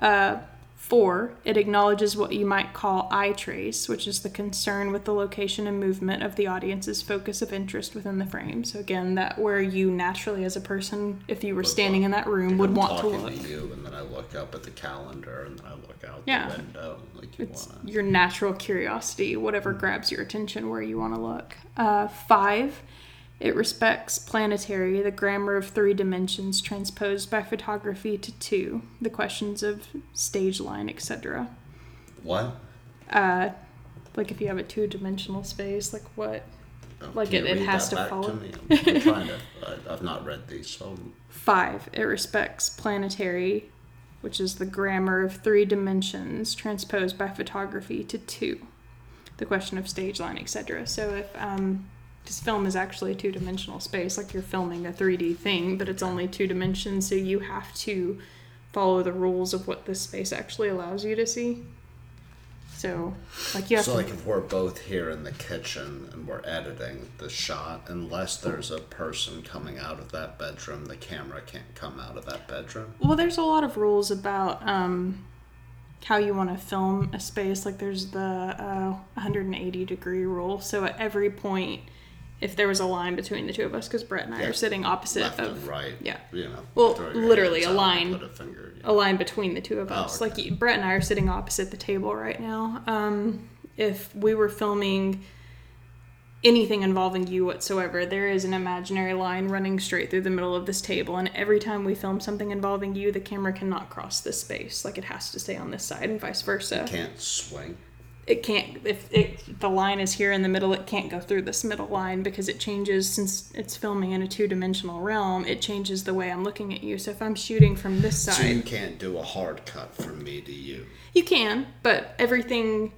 Uh, four, it acknowledges what you might call eye trace, which is the concern with the location and movement of the audience's focus of interest within the frame. So again, that where you naturally, as a person, if you were standing in that room, would
I'm
want to look.
to you, and then I look up at the calendar, and then I look out
Yeah.
the window, like you
It's
want to.
your natural curiosity, whatever grabs your attention where you want to look. Uh, five, it respects planarity, the grammar of three dimensions transposed by photography to two, the questions of stage line, etc.
What?
Uh, like if you have a two dimensional space, like what?
Oh,
Like it- it has to follow.
I'm, I'm trying to. I, I've not read these, so
Five, it respects planarity, which is the grammar of three dimensions transposed by photography to two, the question of stage line, etc. So if um, this film is actually a two dimensional space, like you're filming a 3D thing, but it's only two dimensions, so you have to follow the rules of what this space actually allows you to see. So, like you have
So
to.
like if we're both here in the kitchen and we're editing the shot, unless there's a person coming out of that bedroom, the camera can't come out of that bedroom.
Well, there's a lot of rules about um, how you want to film a space. Like there's the uh, 180 degree rule. So at every point, if there was a line between the two of us, because Brett and I
Yeah.
are sitting opposite
Left
of
and right.
yeah.
You know.
Well, literally a line.
Put a finger.
a line between the two of
Oh,
us.
okay.
Like Brett and I are sitting opposite the table right now. Um, if we were filming anything involving you whatsoever, there is an imaginary line running straight through the middle of this table, and every time we film something involving you, the camera cannot cross this space. Like it has to stay on this side, and vice versa.
Can't swing.
It can't if it, the line is here in the middle. It can't go through this middle line because it changes since it's filming in a two dimensional realm. It changes the way I'm looking at you. So if I'm shooting from this side,
So you can't do a hard cut from me to you.
You can, but everything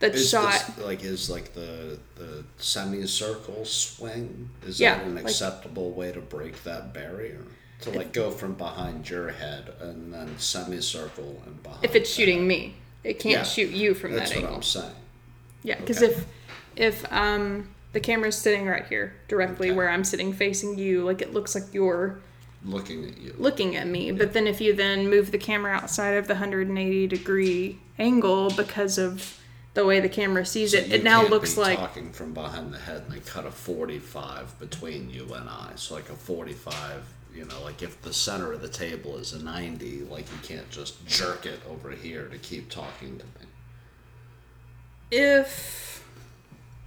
that's
Is
shot.
this, like is like the the semicircle swing? Is
Yeah,
that an
like-
acceptable way to break that barrier? To like go from behind your head and then semicircle and behind.
if it's
that.
shooting me, it can't
Yeah,
shoot you from that angle.
That's
that
what. I'm saying.
Yeah, because
Okay.
if if um the camera's sitting right here, directly
Okay.
where I'm sitting facing you, like it looks like you're
Looking at you.
looking at me. But then if you then move the camera outside of the 180 degree angle because of the way the camera sees
So
it, it now looks like
talking from behind the head and they cut a 45 between you and I. So like a 45, you know, like if the center of the table is a 90, like you can't just jerk it over here to keep talking to me.
if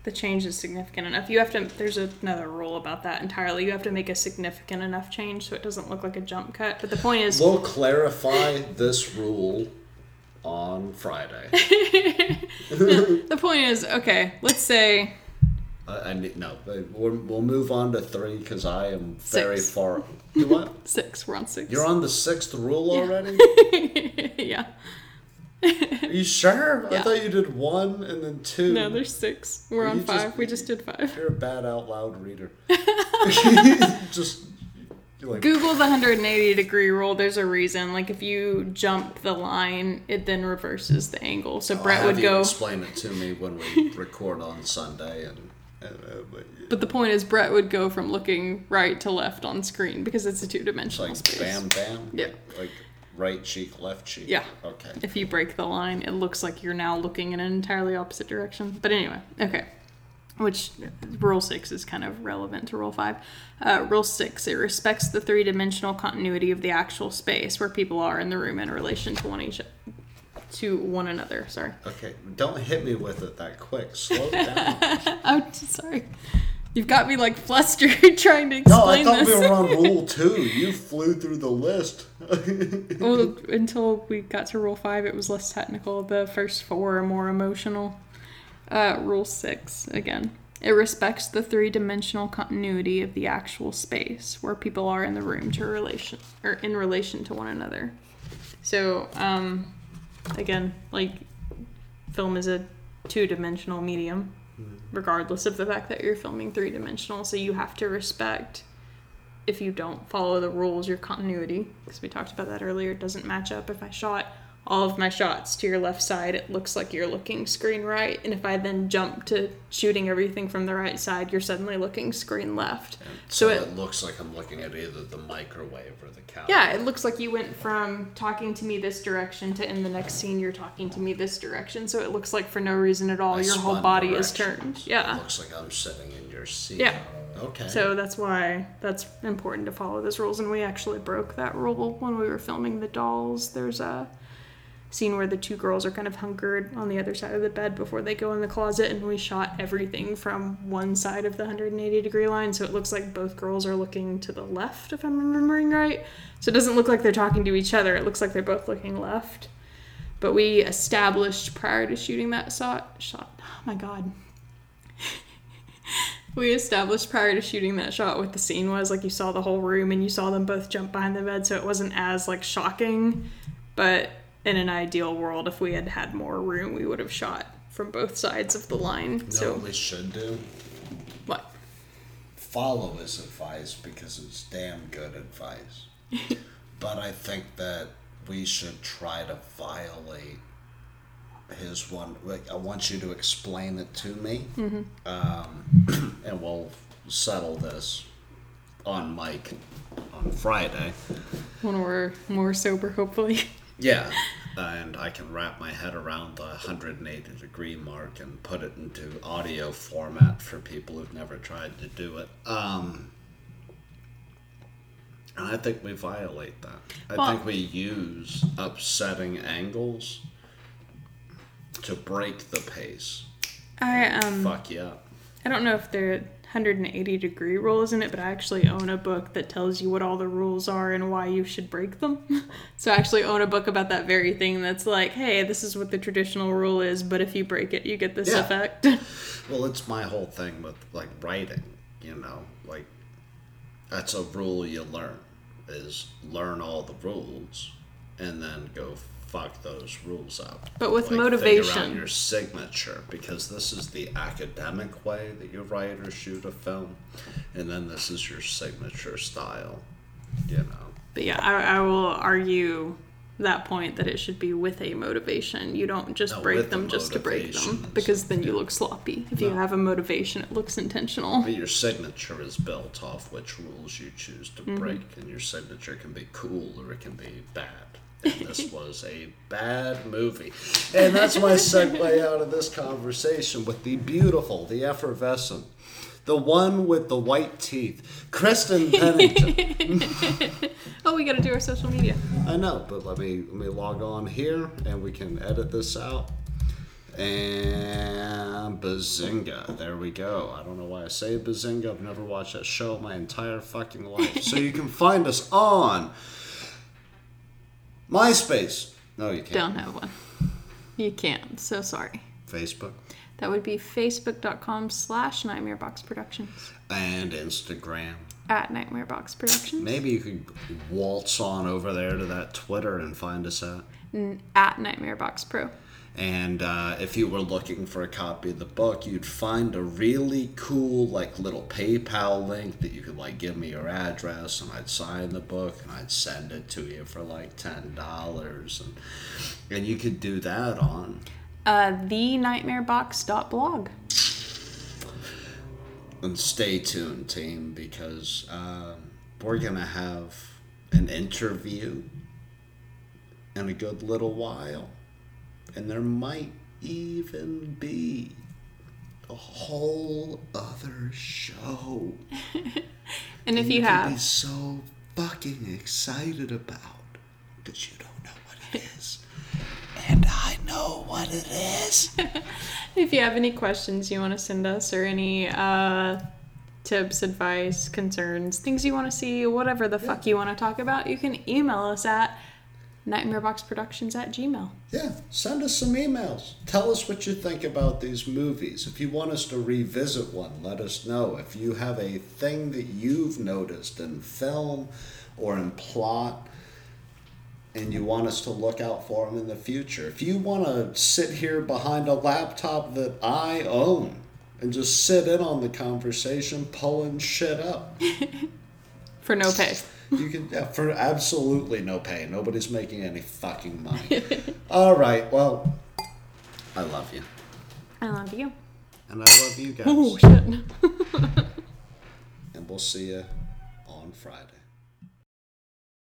the change is significant enough you have to there's another rule about that entirely you have to make a significant enough change so it doesn't look like a jump cut but the point is
We'll clarify this rule on Friday.
the point is okay let's say
Uh, I need, no, but we'll, we'll move on to three because I am very far. You what?
six we're on 6
You're on the sixth rule already?
yeah
Are you sure? I thought you did one and then two.
no there's six we're on
You just-
five we just did five
You're a bad out loud reader. just like
google the 180 degree rule there's a reason like if you jump the line it then reverses the angle so
I'll
brett would
you
go
explain it to me when we record on Sunday, and, and uh, but
but the point is brett would go from looking right to left on screen because it's a two-dimensional
like
space
bam, bam.
Yeah.
Like, like right cheek, left cheek.
Yeah.
Okay.
if you break the line, it looks like you're now looking in an entirely opposite direction. But anyway, okay. Which rule six is kind of relevant to rule five. Uh, rule six it respects the three dimensional continuity of the actual space where people are in the room in relation to one each to one another. Sorry.
Okay. Don't hit me with it that quick. Slow down.
I'm sorry. You've got me like flustered trying to
no, I
explain
thought
this.
we were on rule two. You flew through the list.
well, until we got to rule five, it was less technical. The first four are more emotional. Uh, rule six, again. It respects the three dimensional continuity of the actual space where people are in the room to relation or in relation to one another. So, um, again, like film is a two dimensional medium. Hmm. regardless of the fact that you're filming three dimensional. So you have to respect if you don't follow the rules, your continuity, because we talked about that earlier, it doesn't match up. If I shot all of my shots to your left side, it looks like you're looking screen right. And if I then jump to shooting everything from the right side, you're suddenly looking screen left.
So,
So
it,
it,
looks like I'm looking at either the microwave or the couch.
yeah, it looks like you went from talking to me this direction to in the next scene you're talking to me this direction. So it looks like for no reason at all
I
your whole body is
directions.
turned.
It
Yeah.
looks like I'm sitting in your seat.
Yeah.
Okay.
So that's why that's important to follow those rules. And we actually broke that rule when we were filming the dolls. There's a scene where the two girls are kind of hunkered on the other side of the bed before they go in the closet, and we shot everything from one side of the 180 degree line. So it looks like both girls are looking to the left, if I'm remembering right. So it doesn't look like they're talking to each other, it looks like they're both looking left. But we established prior to shooting that shot, shot, oh my god, we established prior to shooting that shot what the scene was like you saw the whole room and you saw them both jump behind the bed so it wasn't as like shocking but in an ideal world if we had had more room we would have shot from both sides of the line
You know
so
what we should do?
what
Follow his advice because it's damn good advice. but I think that we should try to violate his one. like, I want you to explain it to me, um, and we'll settle this on Mike on Friday.
when we're more sober hopefully
Yeah, and I can wrap my head around the 180 degree mark and put it into audio format for people who've never tried to do it. Um, and I think we violate that. I
Well-
think we use upsetting angles to break the pace.
i um
Fuck you up.
I don't know if the 180 degree rule isn't it, but I actually own a book that tells you what all the rules are and why you should break them. so I actually own a book about that very thing that's like, hey, this is what the traditional rule is, but if you break it, you get this
Yeah.
effect.
Well, it's my whole thing with like writing, you know, like that's a rule you learn is learn all the rules and then go fuck those rules up.
But with
out
motivation.
your signature because this is the academic way that you write or shoot a film, and then this is your signature style, you know.
but yeah, I, I will argue that point that it should be with a motivation. You don't just
No,
break
with the
them just to break them because then you look sloppy. If you have a motivation, it looks intentional.
But your signature is built off which rules you choose to
Mm-hmm.
break, and your signature can be cool or it can be bad. And this was a bad movie. And that's my segue out of this conversation with the beautiful, the effervescent, the one with the white teeth, Kristen Pennington.
Oh, we got to do our social media.
I know, but let me let me log on here and we can edit this out. And Bazinga, there we go. I don't know why I say Bazinga. I've never watched that show my entire fucking life. so you can find us on MySpace. No, you can't.
Don't have one. You can't. So sorry.
Facebook
That would be facebook.com slash Nightmare Box Productions.
and Instagram.
At Nightmare Box Productions.
Maybe you could waltz on over there to that Twitter and find us at.
N- At Nightmare Box Pro.
And uh, if you were looking for a copy of the book, you'd find a really cool, like, little PayPal link that you could, like, give me your address, and I'd sign the book, and I'd send it to you for, like, $10. And, and you could do that on.
Uh, the nightmarebox.blog.
And stay tuned, team, because um, we're going to have an interview in a good little while. And there might even be a whole other show
And if
that
you have
be so fucking excited about because you don't know what it is. And I know what it is.
if you have any questions you want to send us or any uh, tips, advice, concerns, things you want to see, whatever the fuck you want to talk about, you can email us at nightmareboxproductions at gmail.
Yeah, send us some emails. Tell us what you think about these movies. If you want us to revisit one, let us know. If you have a thing that you've noticed in film or in plot and you want us to look out for them in the future. If you want to sit here behind a laptop that I own and just sit in on the conversation, pulling shit up.
For no pay.
You can yeah, for absolutely no pay. Nobody's making any fucking money. All right, well, I love you,
I love you.
and I love you oh, guys,
Oh shit.
and we'll see you on Friday.